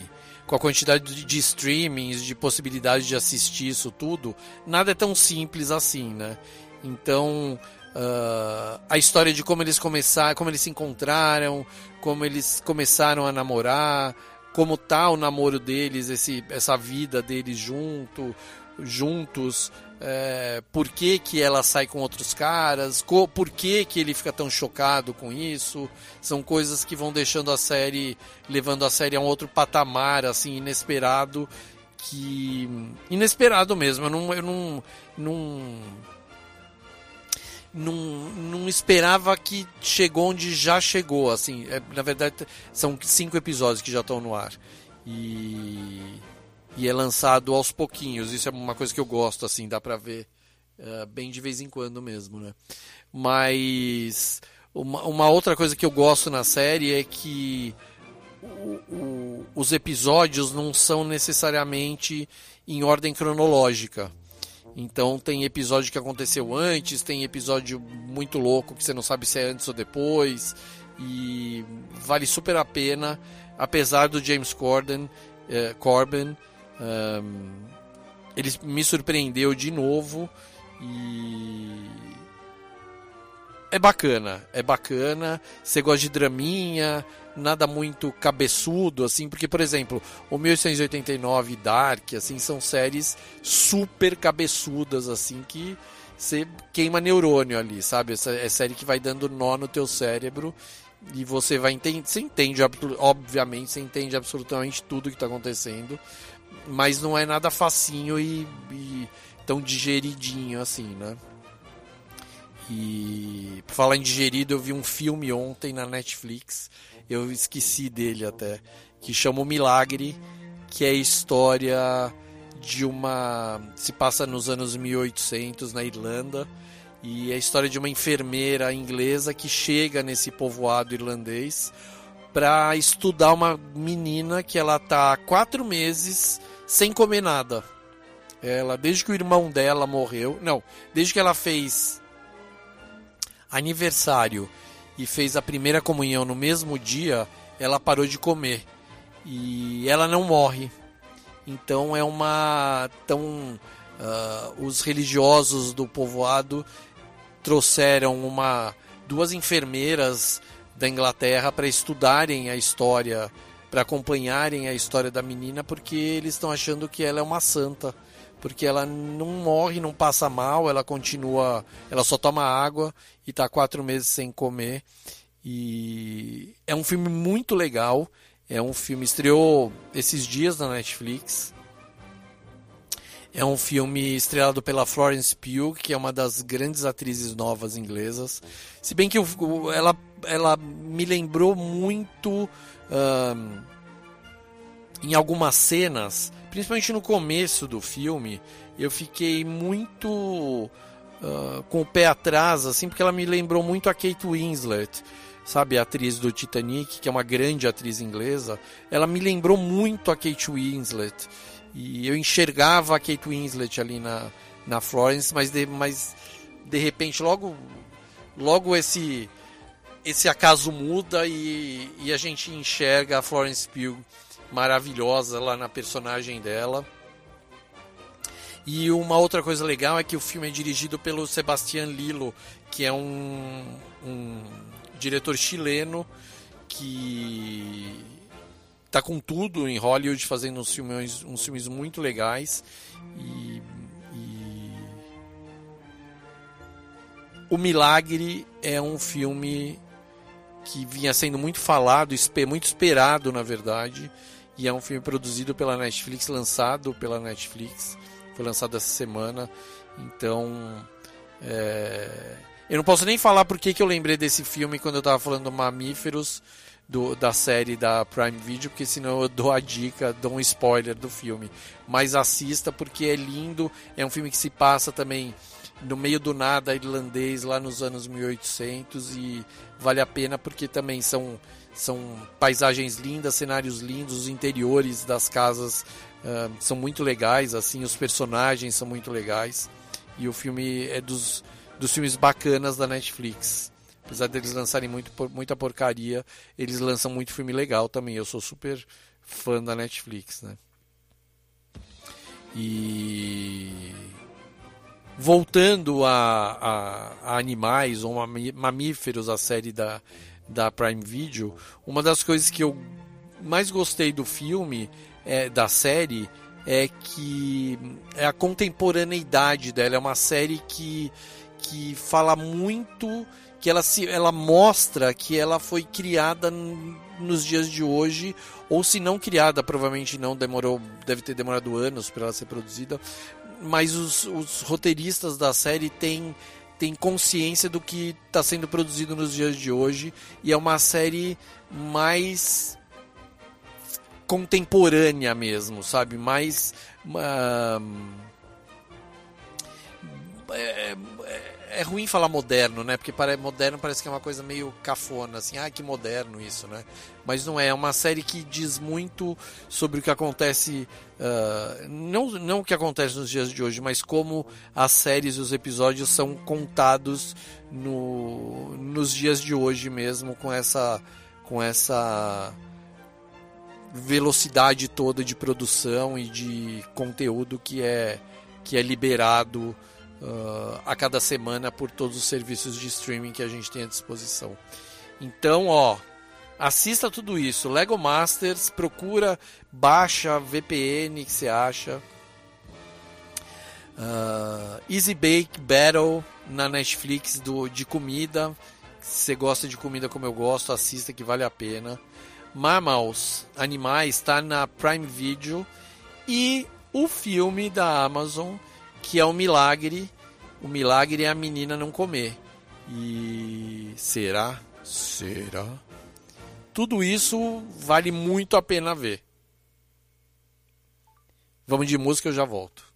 Speaker 10: com a quantidade de streamings, de possibilidade de assistir isso tudo, nada é tão simples assim, né? Então, uh, a história de como eles começaram, como eles se encontraram, como eles começaram a namorar, como tá o namoro deles, esse, essa vida deles junto, juntos, é, por que, que ela sai com outros caras, por que, que ele fica tão chocado com isso. São coisas que vão deixando a série, levando a série a um outro patamar, assim, inesperado. Que. Inesperado mesmo. Eu não. Eu não, não não, não esperava que chegou onde já chegou, assim, é, na verdade são cinco episódios que já estão no ar e e é lançado aos pouquinhos. Isso é uma coisa que eu gosto, assim, dá pra ver uh, bem de vez em quando mesmo, né? Mas uma, uma, outra coisa que eu gosto na série é que o, o, os episódios não são necessariamente em ordem cronológica. Então tem episódio que aconteceu antes, tem episódio muito louco que você não sabe se é antes ou depois. E vale super a pena, apesar do James Corden, eh, Corbin um, ele me surpreendeu de novo e é bacana, é bacana. Você gosta de draminha, nada muito cabeçudo assim, porque por exemplo, o 1889 e Dark, assim, são séries super cabeçudas assim que você queima neurônio ali, sabe? Essa é série que vai dando nó no teu cérebro e você vai entender, você entende obviamente, você entende absolutamente tudo que está acontecendo, mas não é nada facinho e, e tão digeridinho assim, né? E por falar em digerido, eu vi um filme ontem na Netflix, eu esqueci dele até, que chama O Milagre, que é a história de uma. se passa nos anos 1800 na Irlanda, e é a história de uma enfermeira inglesa que chega nesse povoado irlandês para estudar uma menina que ela tá há quatro meses sem comer nada. Ela, desde que o irmão dela morreu, não, desde que ela fez aniversário e fez a primeira comunhão no mesmo dia, ela parou de comer. E ela não morre. Então é uma. Tão, uh, os religiosos do povoado trouxeram uma duas enfermeiras da Inglaterra para estudarem a história para acompanharem a história da menina porque eles estão achando que ela é uma santa porque ela não morre, não passa mal, ela continua, ela só toma água e está quatro meses sem comer. E é um filme muito legal. É um filme estreou esses dias na Netflix. É um filme estrelado pela Florence Pugh, que é uma das grandes atrizes novas inglesas. Se bem que ela, ela me lembrou muito em algumas cenas principalmente no começo do filme, eu fiquei muito uh, com o pé atrás, assim, porque ela me lembrou muito a Kate Winslet, sabe, a atriz do Titanic, que é uma grande atriz inglesa. Ela me lembrou muito a Kate Winslet. E eu enxergava a Kate Winslet ali na, na Florence, mas de, mas de repente logo logo esse esse acaso muda e, e a gente enxerga a Florence Pugh maravilhosa lá na personagem dela. E uma outra coisa legal é que o filme é dirigido pelo Sebastián Lilo, que é um, um diretor chileno que tá com tudo em Hollywood fazendo uns filmes, uns filmes muito legais e, e... O Milagre é um filme que vinha sendo muito falado, muito esperado na verdade e é um filme produzido pela Netflix, lançado pela Netflix. Foi lançado essa semana. Então. É... Eu não posso nem falar porque que eu lembrei desse filme quando eu estava falando do Mamíferos, do, da série da Prime Video, porque senão eu dou a dica, dou um spoiler do filme. Mas assista porque é lindo. É um filme que se passa também no meio do nada irlandês, lá nos anos 1800. E vale a pena porque também são são paisagens lindas, cenários lindos, os interiores das casas uh, são muito legais, assim, os personagens são muito legais. E o filme é dos, dos filmes bacanas da Netflix. Apesar deles lançarem muito, muita porcaria, eles lançam muito filme legal também. Eu sou super fã da Netflix, né? E voltando a, a, a animais ou mamíferos, a série da da Prime Video, uma das coisas que eu mais gostei do filme, é, da série, é que é a contemporaneidade dela. É uma série que, que fala muito, que ela, se, ela mostra que ela foi criada nos dias de hoje, ou se não criada, provavelmente não demorou, deve ter demorado anos para ela ser produzida, mas os, os roteiristas da série têm tem consciência do que está sendo produzido nos dias de hoje e é uma série mais contemporânea mesmo, sabe? Mais. Uh, é, é, é ruim falar moderno, né? Porque para moderno parece que é uma coisa meio cafona, assim, ah, que moderno isso, né? Mas não é, é uma série que diz muito sobre o que acontece, uh, não, não o que acontece nos dias de hoje, mas como as séries e os episódios são contados no, nos dias de hoje mesmo, com essa, com essa velocidade toda de produção e de conteúdo que é, que é liberado uh, a cada semana por todos os serviços de streaming que a gente tem à disposição. Então, ó, assista tudo isso. Lego Masters, procura, baixa VPN que você acha. Uh, Easy Bake Battle na Netflix do, de comida. Se você gosta de comida como eu gosto, assista que vale a pena. Mammals, Animais, está na Prime Video. E o filme da Amazon que é o milagre. O milagre é a menina não comer. E será? Será? Tudo isso vale muito a pena ver. Vamos de música, eu já volto.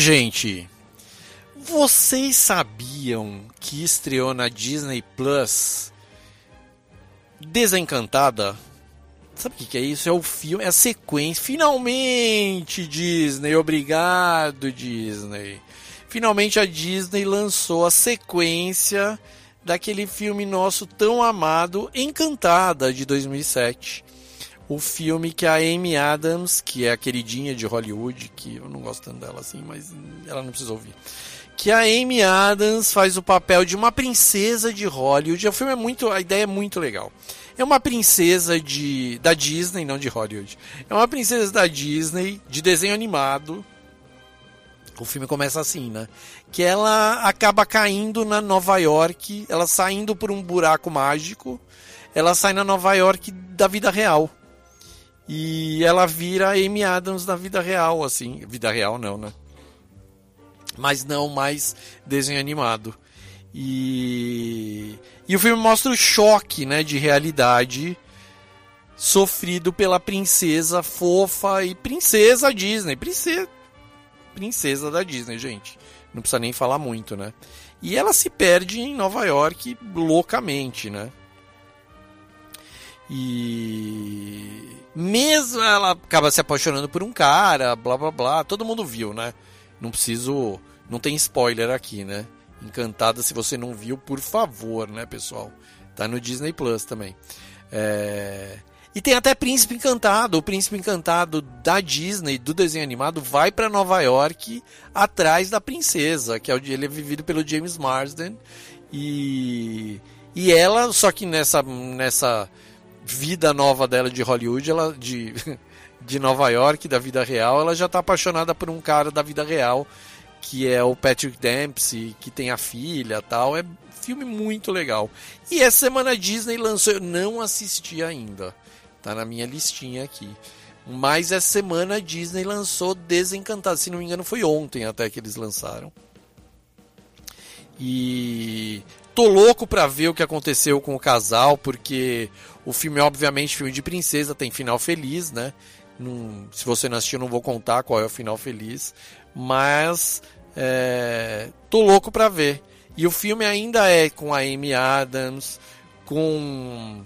Speaker 10: Gente. Vocês sabiam que estreou na Disney Plus Desencantada? Sabe o que, é isso? É o filme, é a sequência. Finalmente, Disney, obrigado, Disney. Finalmente a Disney lançou a sequência daquele filme nosso tão amado, Encantada, de 2007. O filme que a Amy Adams, que é a queridinha de Hollywood, que eu não gosto tanto dela assim, mas ela não precisa ouvir. Que a Amy Adams faz o papel de uma princesa de Hollywood. O filme é muito, a ideia é muito legal. É uma princesa de da Disney, não de Hollywood. É uma princesa da Disney de desenho animado. O filme começa assim, né? Que ela acaba caindo na Nova York, ela saindo por um buraco mágico. Ela sai na Nova York da vida real. E ela vira Amy Adams na vida real, assim. Vida real não, né? Mas não mais desenho animado. E, e o filme mostra o choque né, de realidade sofrido pela princesa fofa e princesa Disney. Princesa, princesa da Disney, gente. Não precisa nem falar muito, né? E ela se perde em Nova York loucamente, né? E mesmo ela acaba se apaixonando por um cara, blá blá blá, todo mundo viu, né? Não preciso, não tem spoiler aqui, né? Encantada, se você não viu, por favor, né, pessoal? Tá no Disney Plus também. É... E tem até Príncipe Encantado. O Príncipe Encantado da Disney, do desenho animado, vai para Nova York atrás da princesa, que é o ele é vivido pelo James Marsden. E, e ela, só que nessa, nessa vida nova dela de Hollywood, ela de, de Nova York, da vida real, ela já está apaixonada por um cara da vida real que é o Patrick Dempsey, que tem a filha tal. É filme muito legal. E essa semana a Disney lançou, eu não assisti ainda. Tá na minha listinha aqui. Mas essa semana a Disney lançou Desencantado. Se não me engano, foi ontem até que eles lançaram. E tô louco pra ver o que aconteceu com o casal, porque o filme, obviamente, filme de princesa, tem final feliz, né? Se você não assistiu, não vou contar qual é o final feliz mas é, tô louco para ver. E o filme ainda é com a Amy Adams, com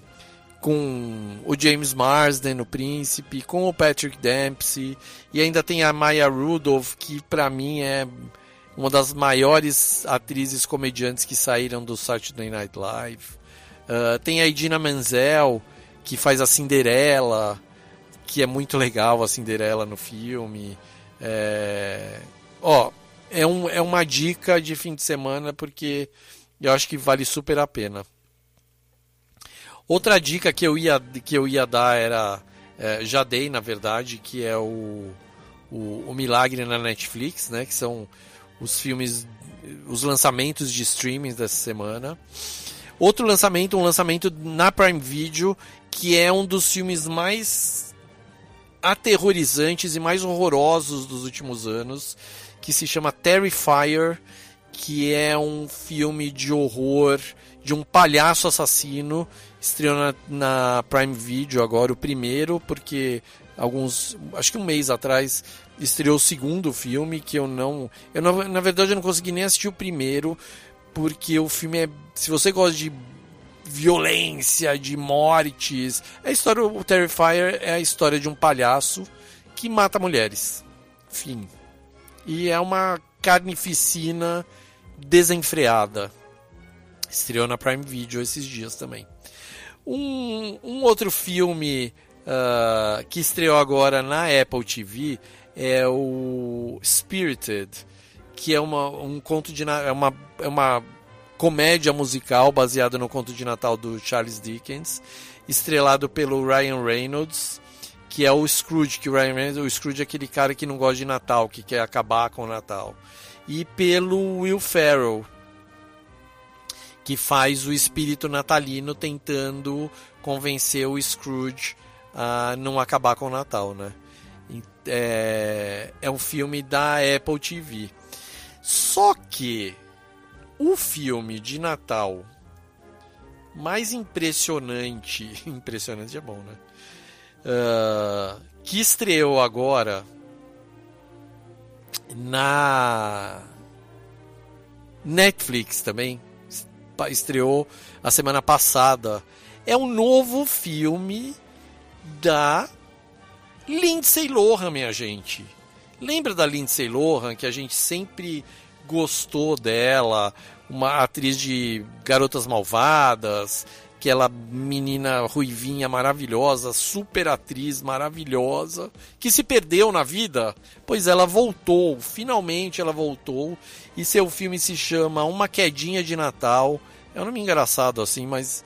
Speaker 10: com o James Marsden, o príncipe, com o Patrick Dempsey, e ainda tem a Maya Rudolph, que para mim é uma das maiores atrizes comediantes que saíram do Saturday Night Live. Uh, tem a Idina Menzel, que faz a Cinderela, que é muito legal a Cinderela no filme. É... Ó, é, um, é uma dica de fim de semana porque eu acho que vale super a pena. Outra dica que eu ia, que eu ia dar era. É, já dei, na verdade, que é o, o, o, Milagre na Netflix, né? Que são os filmes, os lançamentos de streaming dessa semana. Outro lançamento, um lançamento na Prime Video, que é um dos filmes mais aterrorizantes e mais horrorosos dos últimos anos, que se chama Terrifier, que é um filme de horror de um palhaço assassino. Estreou na, na Prime Video agora, o primeiro, porque alguns. acho que um mês atrás estreou o segundo filme, que eu não. Eu, na, na verdade, eu não consegui nem assistir o primeiro, porque o filme é. Se você gosta de violência, de mortes. A história, o Terrifier é a história de um palhaço que mata mulheres. Fim. E é uma carnificina desenfreada. Estreou na Prime Video esses dias também. Um, um outro filme uh, que estreou agora na Apple TV é o Spirited, que é uma, um conto de é uma, é uma comédia musical baseada no conto de Natal do Charles Dickens, estrelado pelo Ryan Reynolds, que é o Scrooge, que o Ryan Reynolds, o Scrooge é aquele cara que não gosta de Natal, que quer acabar com o Natal. E pelo Will Ferrell, que faz o espírito natalino tentando convencer o Scrooge a não acabar com o Natal, né? É, é um filme da Apple TV. Só que o filme de Natal mais impressionante, impressionante é bom, né? Uh, que estreou agora na Netflix também estreou a semana passada. É um novo filme da Lindsay Lohan, minha gente. Lembra da Lindsay Lohan que a gente sempre gostou dela, uma atriz de Garotas Malvadas, aquela menina ruivinha maravilhosa, super atriz maravilhosa, que se perdeu na vida, pois ela voltou, finalmente ela voltou, e seu filme se chama Uma Quedinha de Natal. É um nome engraçado assim, mas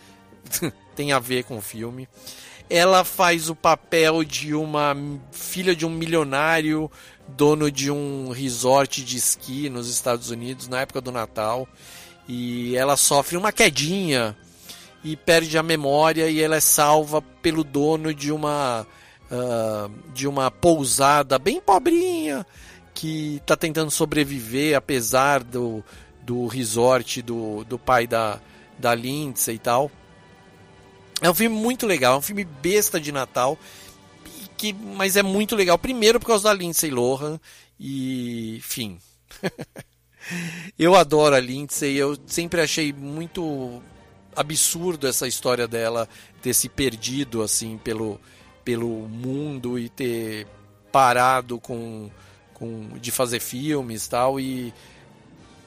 Speaker 10: tem a ver com o filme. Ela faz o papel de uma filha de um milionário, dono de um resort de esqui nos Estados Unidos na época do Natal. E ela sofre uma quedinha e perde a memória e ela é salva pelo dono de uma uh, de uma pousada bem pobrinha que está tentando sobreviver apesar do, do resort do, do pai da, da Lindsay e tal. É um filme muito legal, é um filme besta de Natal, que, mas é muito legal. Primeiro por causa da Lindsay Lohan e, enfim. eu adoro a Lindsay, eu sempre achei muito absurdo essa história dela ter se perdido assim pelo, pelo mundo e ter parado com, com de fazer filmes tal e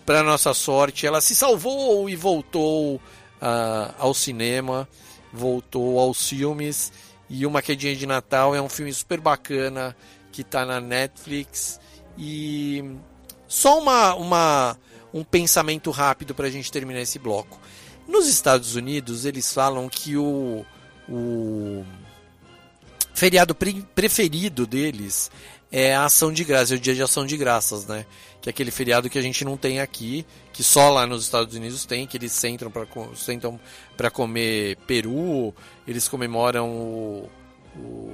Speaker 10: para nossa sorte ela se salvou e voltou uh, ao cinema voltou aos filmes. E uma quedinha de Natal é um filme super bacana que está na Netflix. E só uma, uma um pensamento rápido para a gente terminar esse bloco. Nos Estados Unidos, eles falam que o, o feriado pre preferido deles é a ação de graças, é o dia de ação de graças, né? Que é aquele feriado que a gente não tem aqui, que só lá nos Estados Unidos tem, que eles sentam para sentam para comer peru, eles comemoram o, o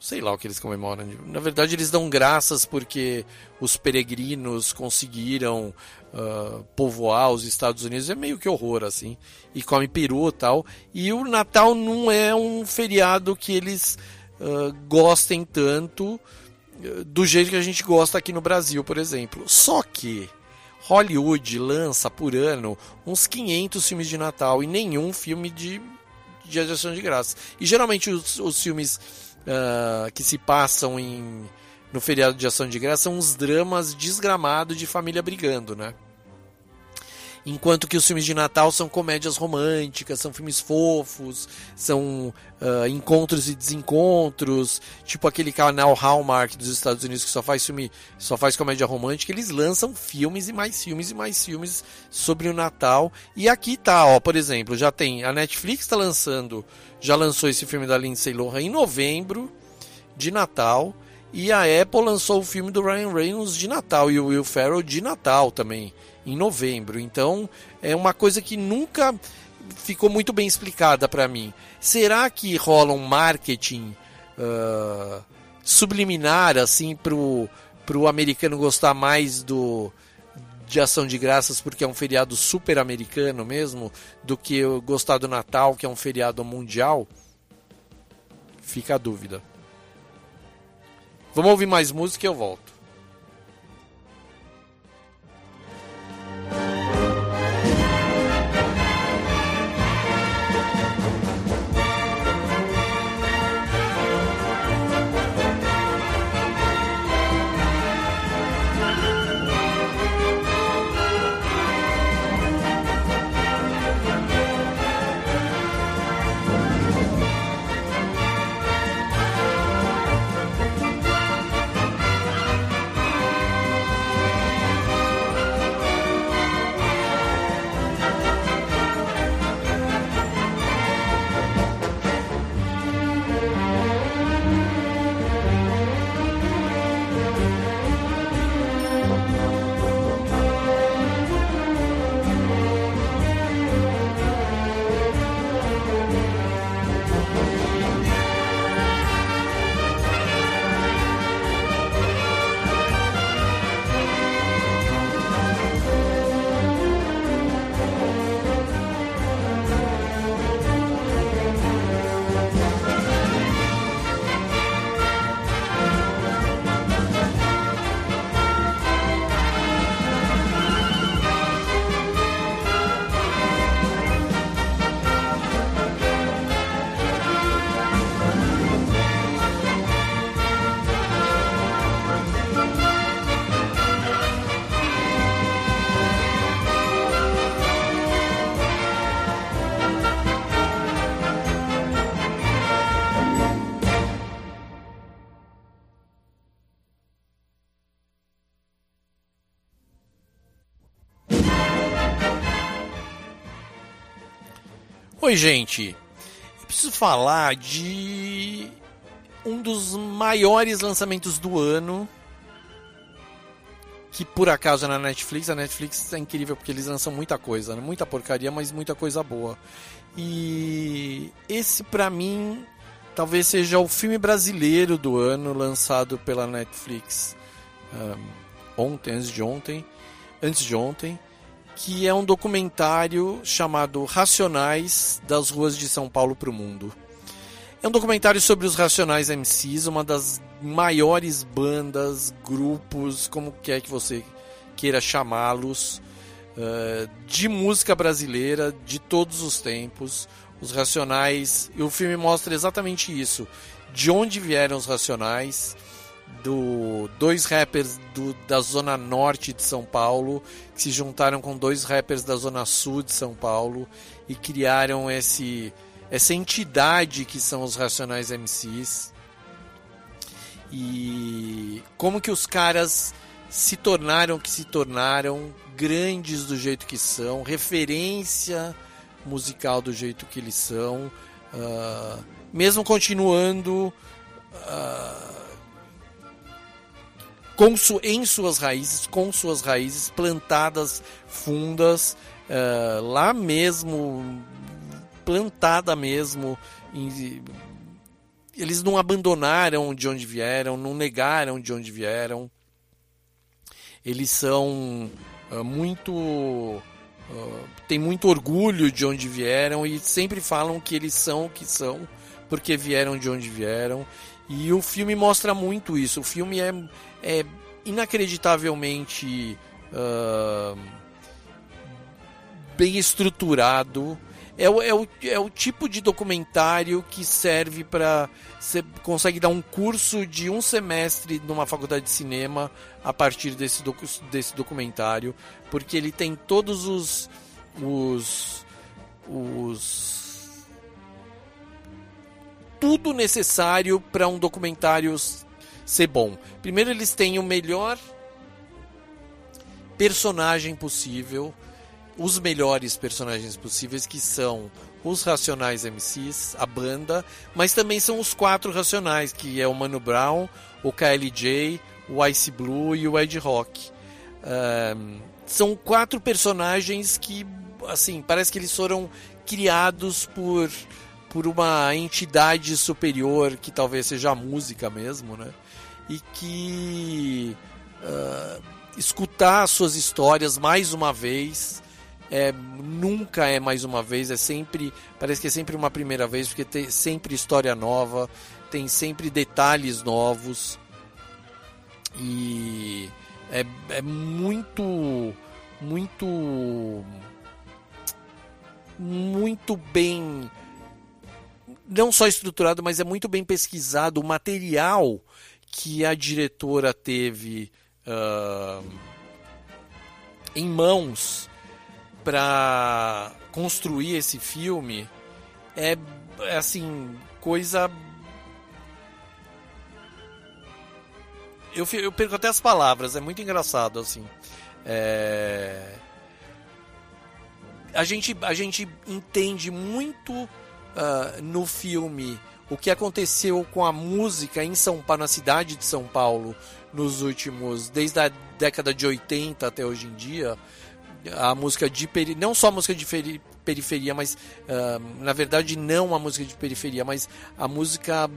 Speaker 10: sei lá o que eles comemoram. Na verdade, eles dão graças porque os peregrinos conseguiram uh, povoar os Estados Unidos. É meio que horror, assim. E come peru e tal. E o Natal não é um feriado que eles uh, gostem tanto uh, do jeito que a gente gosta aqui no Brasil, por exemplo. Só que Hollywood lança por ano uns 500 filmes de Natal e nenhum filme de de ação de graça. E geralmente os, os filmes uh, que se passam em, no feriado de ação de graça são uns dramas desgramados de família brigando, né? Enquanto que os filmes de Natal são comédias românticas, são filmes fofos, são uh, encontros e desencontros, tipo aquele canal Hallmark dos Estados Unidos que só faz filme, só faz comédia romântica, eles lançam filmes e mais filmes e mais filmes sobre o Natal. E aqui tá, ó, por exemplo, já tem a Netflix está lançando, já lançou esse filme da Lindsay Lohan em novembro de Natal. E a Apple lançou o filme do Ryan Reynolds de Natal e o Will Ferrell de Natal também em novembro. Então é uma coisa que nunca ficou muito bem explicada para mim. Será que rola um marketing uh, subliminar assim pro pro americano gostar mais do de ação de graças porque é um feriado super americano mesmo do que gostar do Natal que é um feriado mundial? Fica a dúvida. Vamos ouvir mais música e eu volto. Gente. Eu preciso falar de um dos maiores lançamentos do ano. Que por acaso é na Netflix. A Netflix é incrível porque eles lançam muita coisa, né? muita porcaria, mas muita coisa boa. E esse pra mim talvez seja o filme brasileiro do ano lançado pela Netflix um, ontem, antes de ontem, antes de ontem, que é um documentário chamado Racionais das ruas de São Paulo para o mundo. É um documentário sobre os Racionais MCs, uma das maiores bandas, grupos, como quer que você queira chamá-los, uh, de música brasileira de todos os tempos. Os Racionais, e o filme mostra exatamente isso: de onde vieram os Racionais, do dois rappers do, da zona norte de São Paulo que se juntaram com dois rappers da zona sul de São Paulo e criaram esse essa entidade que são os Racionais MCs. E como que os caras se tornaram que se tornaram, grandes do jeito que são, referência musical do jeito que eles são, uh, mesmo continuando uh, com su, em suas raízes, com suas raízes plantadas fundas, uh, lá mesmo plantada mesmo. Em, eles não abandonaram de onde vieram, não negaram de onde vieram. Eles são uh, muito. Uh, têm muito orgulho de onde vieram e sempre falam que eles são o que são porque vieram de onde vieram. E o filme mostra muito isso. O filme é, é inacreditavelmente uh, bem estruturado é o, é, o, é o tipo de documentário que serve para. Você consegue dar um curso de um semestre numa faculdade de cinema a partir desse, docu, desse documentário, porque ele tem todos os. os. os tudo necessário para um documentário ser bom. Primeiro, eles têm o melhor personagem possível os melhores personagens possíveis, que são os Racionais MCs, a banda, mas também são os quatro Racionais, que é o Mano Brown, o KLJ, o Ice Blue e o Ed Rock. Um, são quatro personagens que, assim, parece que eles foram criados por, por uma entidade superior, que talvez seja a música mesmo, né? E que uh, escutar suas histórias mais uma vez é, nunca é mais uma vez, é sempre, parece que é sempre uma primeira vez, porque tem sempre história nova, tem sempre detalhes novos e é, é muito, muito, muito bem, não só estruturado, mas é muito bem pesquisado o material que a diretora teve uh, em mãos para construir esse filme é, assim coisa eu, eu perco até as palavras é muito engraçado assim. É... a gente a gente entende muito uh, no filme. O que aconteceu com a música em São Paulo na cidade de São Paulo nos últimos desde a década de 80 até hoje em dia a música de peri... não só a música de feri... periferia, mas uh, na verdade não a música de periferia, mas a música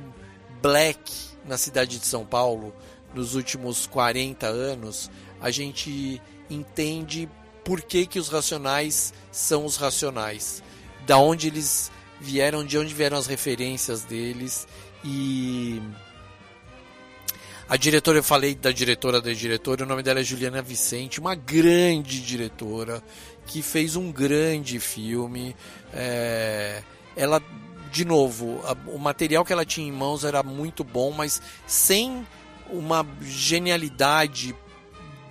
Speaker 10: black na cidade de São Paulo nos últimos 40 anos, a gente entende por que, que os racionais são os racionais, da onde eles vieram, de onde vieram as referências deles e a diretora, eu falei da diretora da diretora, o nome dela é Juliana Vicente, uma grande diretora que fez um grande filme. É, ela, de novo, a, o material que ela tinha em mãos era muito bom, mas sem uma genialidade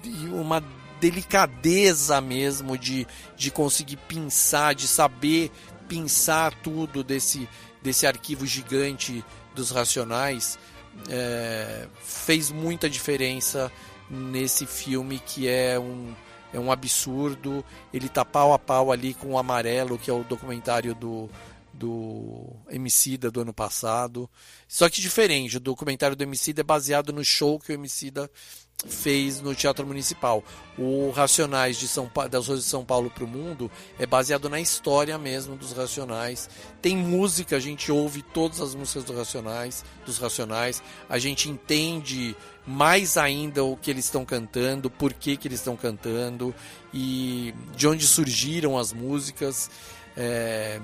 Speaker 10: e uma delicadeza mesmo de, de conseguir pensar, de saber pensar tudo desse, desse arquivo gigante dos racionais é, fez muita diferença nesse filme que é um é um absurdo. Ele tá pau a pau ali com o Amarelo, que é o documentário do, do Emicida do ano passado. Só que diferente, o documentário do Emicida é baseado no show que o Emicida fez no Teatro Municipal. O Racionais de São pa... das Ruas de São Paulo para o Mundo é baseado na história mesmo dos Racionais. Tem música, a gente ouve todas as músicas dos Racionais, dos Racionais. A gente entende mais ainda o que eles estão cantando, por que, que eles estão cantando e de onde surgiram as músicas. É...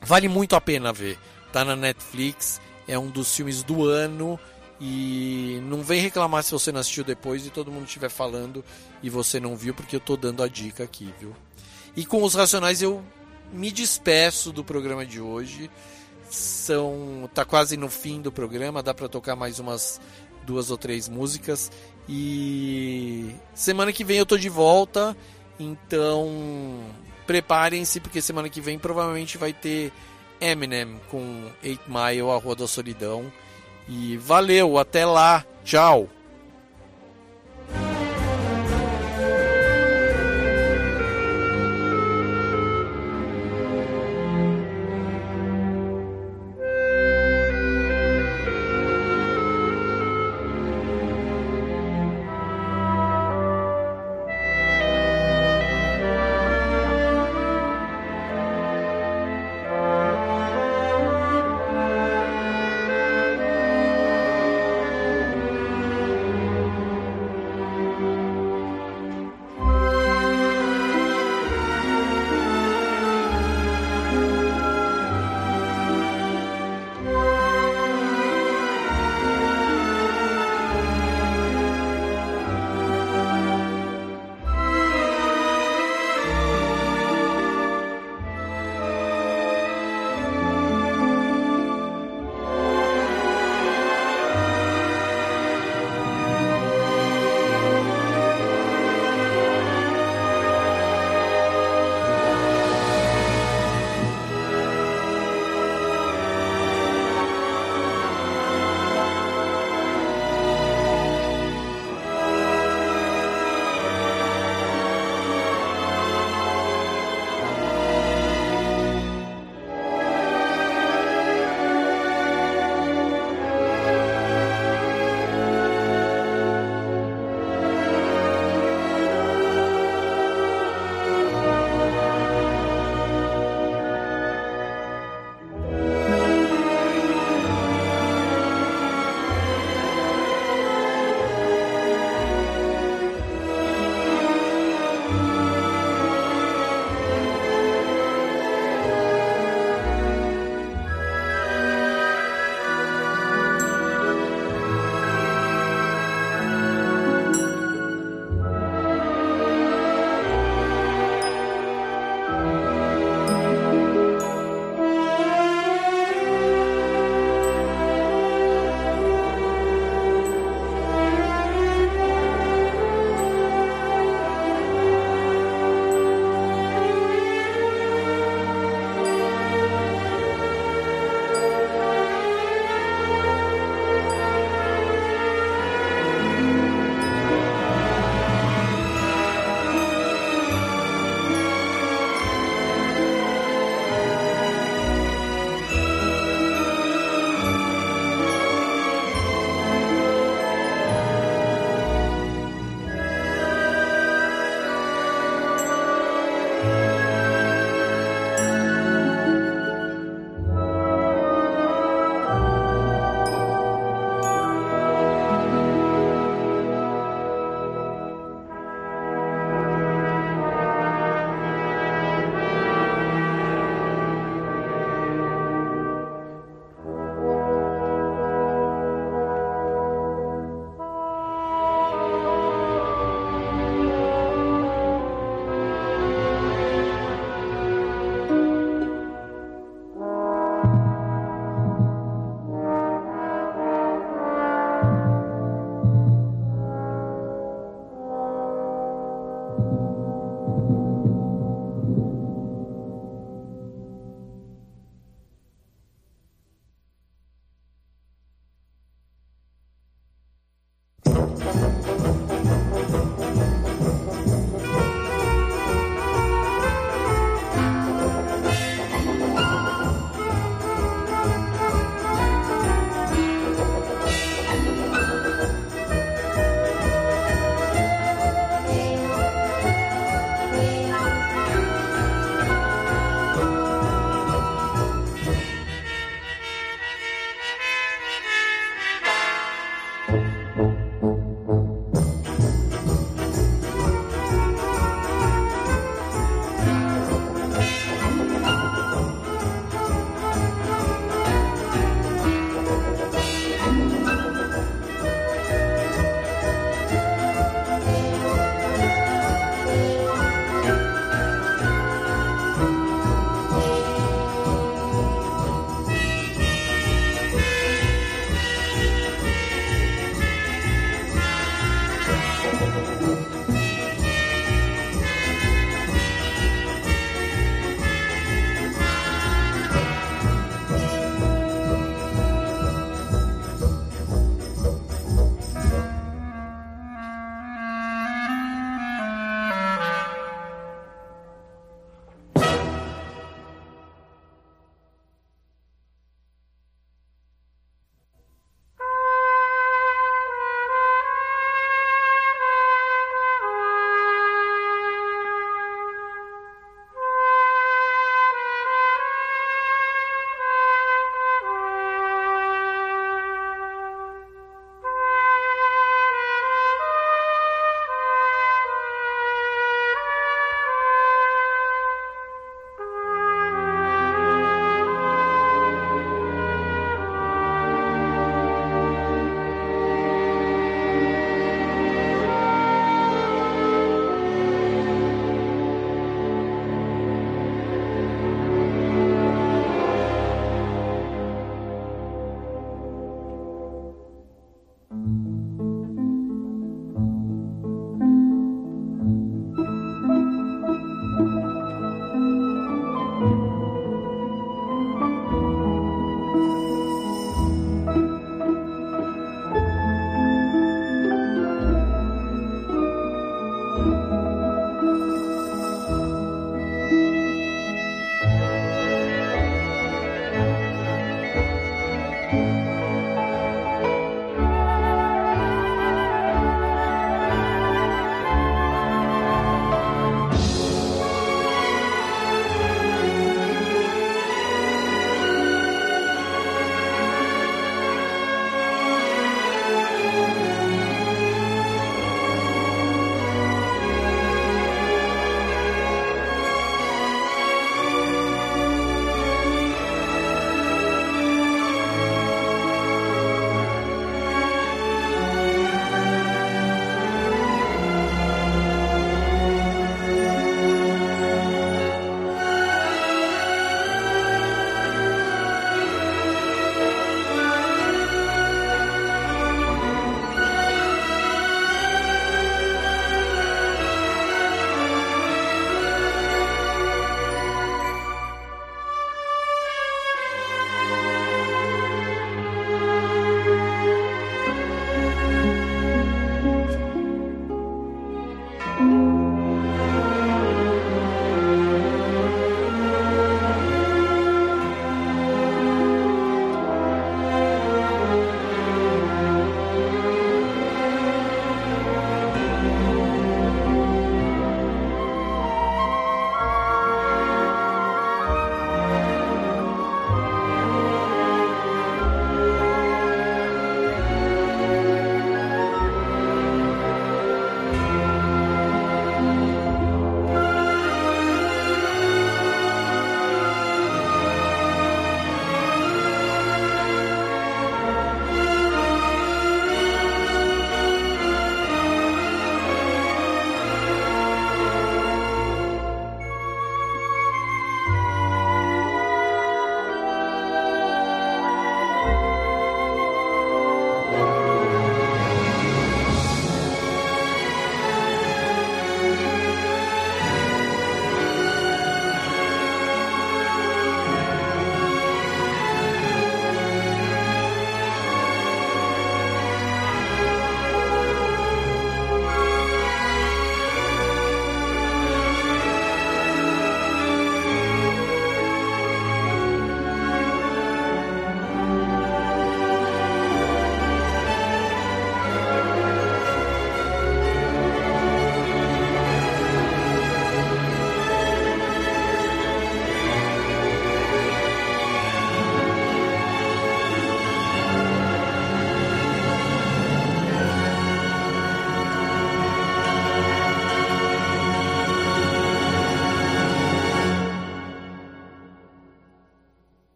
Speaker 10: Vale muito a pena ver. Tá na Netflix, é um dos filmes do ano e não vem reclamar se você não assistiu depois e todo mundo estiver falando e você não viu, porque eu tô dando a dica aqui, viu? E com os Racionais eu me despeço do programa de hoje. São tá quase no fim do programa, dá para tocar mais umas duas ou três músicas e semana que vem eu tô de volta, então preparem-se porque semana que vem provavelmente vai ter Eminem com 8 Mile, a Rua da Solidão. E valeu, até lá. Tchau.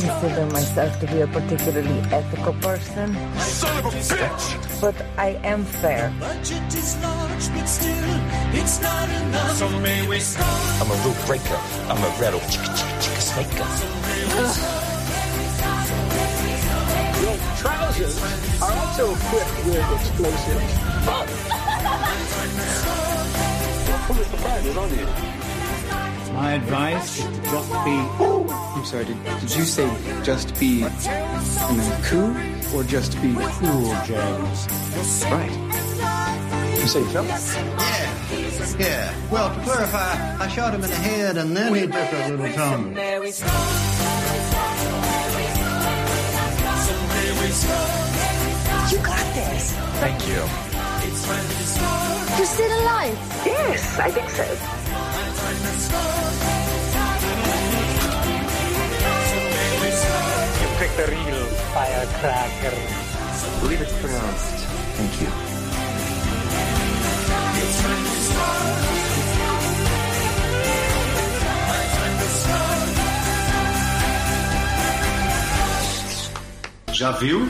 Speaker 4: Consider myself to be a particularly ethical person,
Speaker 2: Son of a bitch!
Speaker 4: but I am fair.
Speaker 2: Budget is large, but still, it's not enough. So may we start?
Speaker 5: I'm a rule breaker. I'm a rattle chicka chicka chicka snaker.
Speaker 6: Your trousers are also equipped with explosives. Full of surprises, aren't you?
Speaker 7: My advice is to just be. I'm sorry, did, did you say just be and then cool or just be cool, James?
Speaker 5: Right.
Speaker 6: You say jump?
Speaker 8: Yeah. Yeah. Well, to clarify, I shot him in the head and then he took a little tumble.
Speaker 4: You got this.
Speaker 5: Thank you.
Speaker 9: You're still alive?
Speaker 4: Yes, I think so.
Speaker 6: Real firecracker.
Speaker 5: I believe it's pronounced thank you.
Speaker 1: Já viu?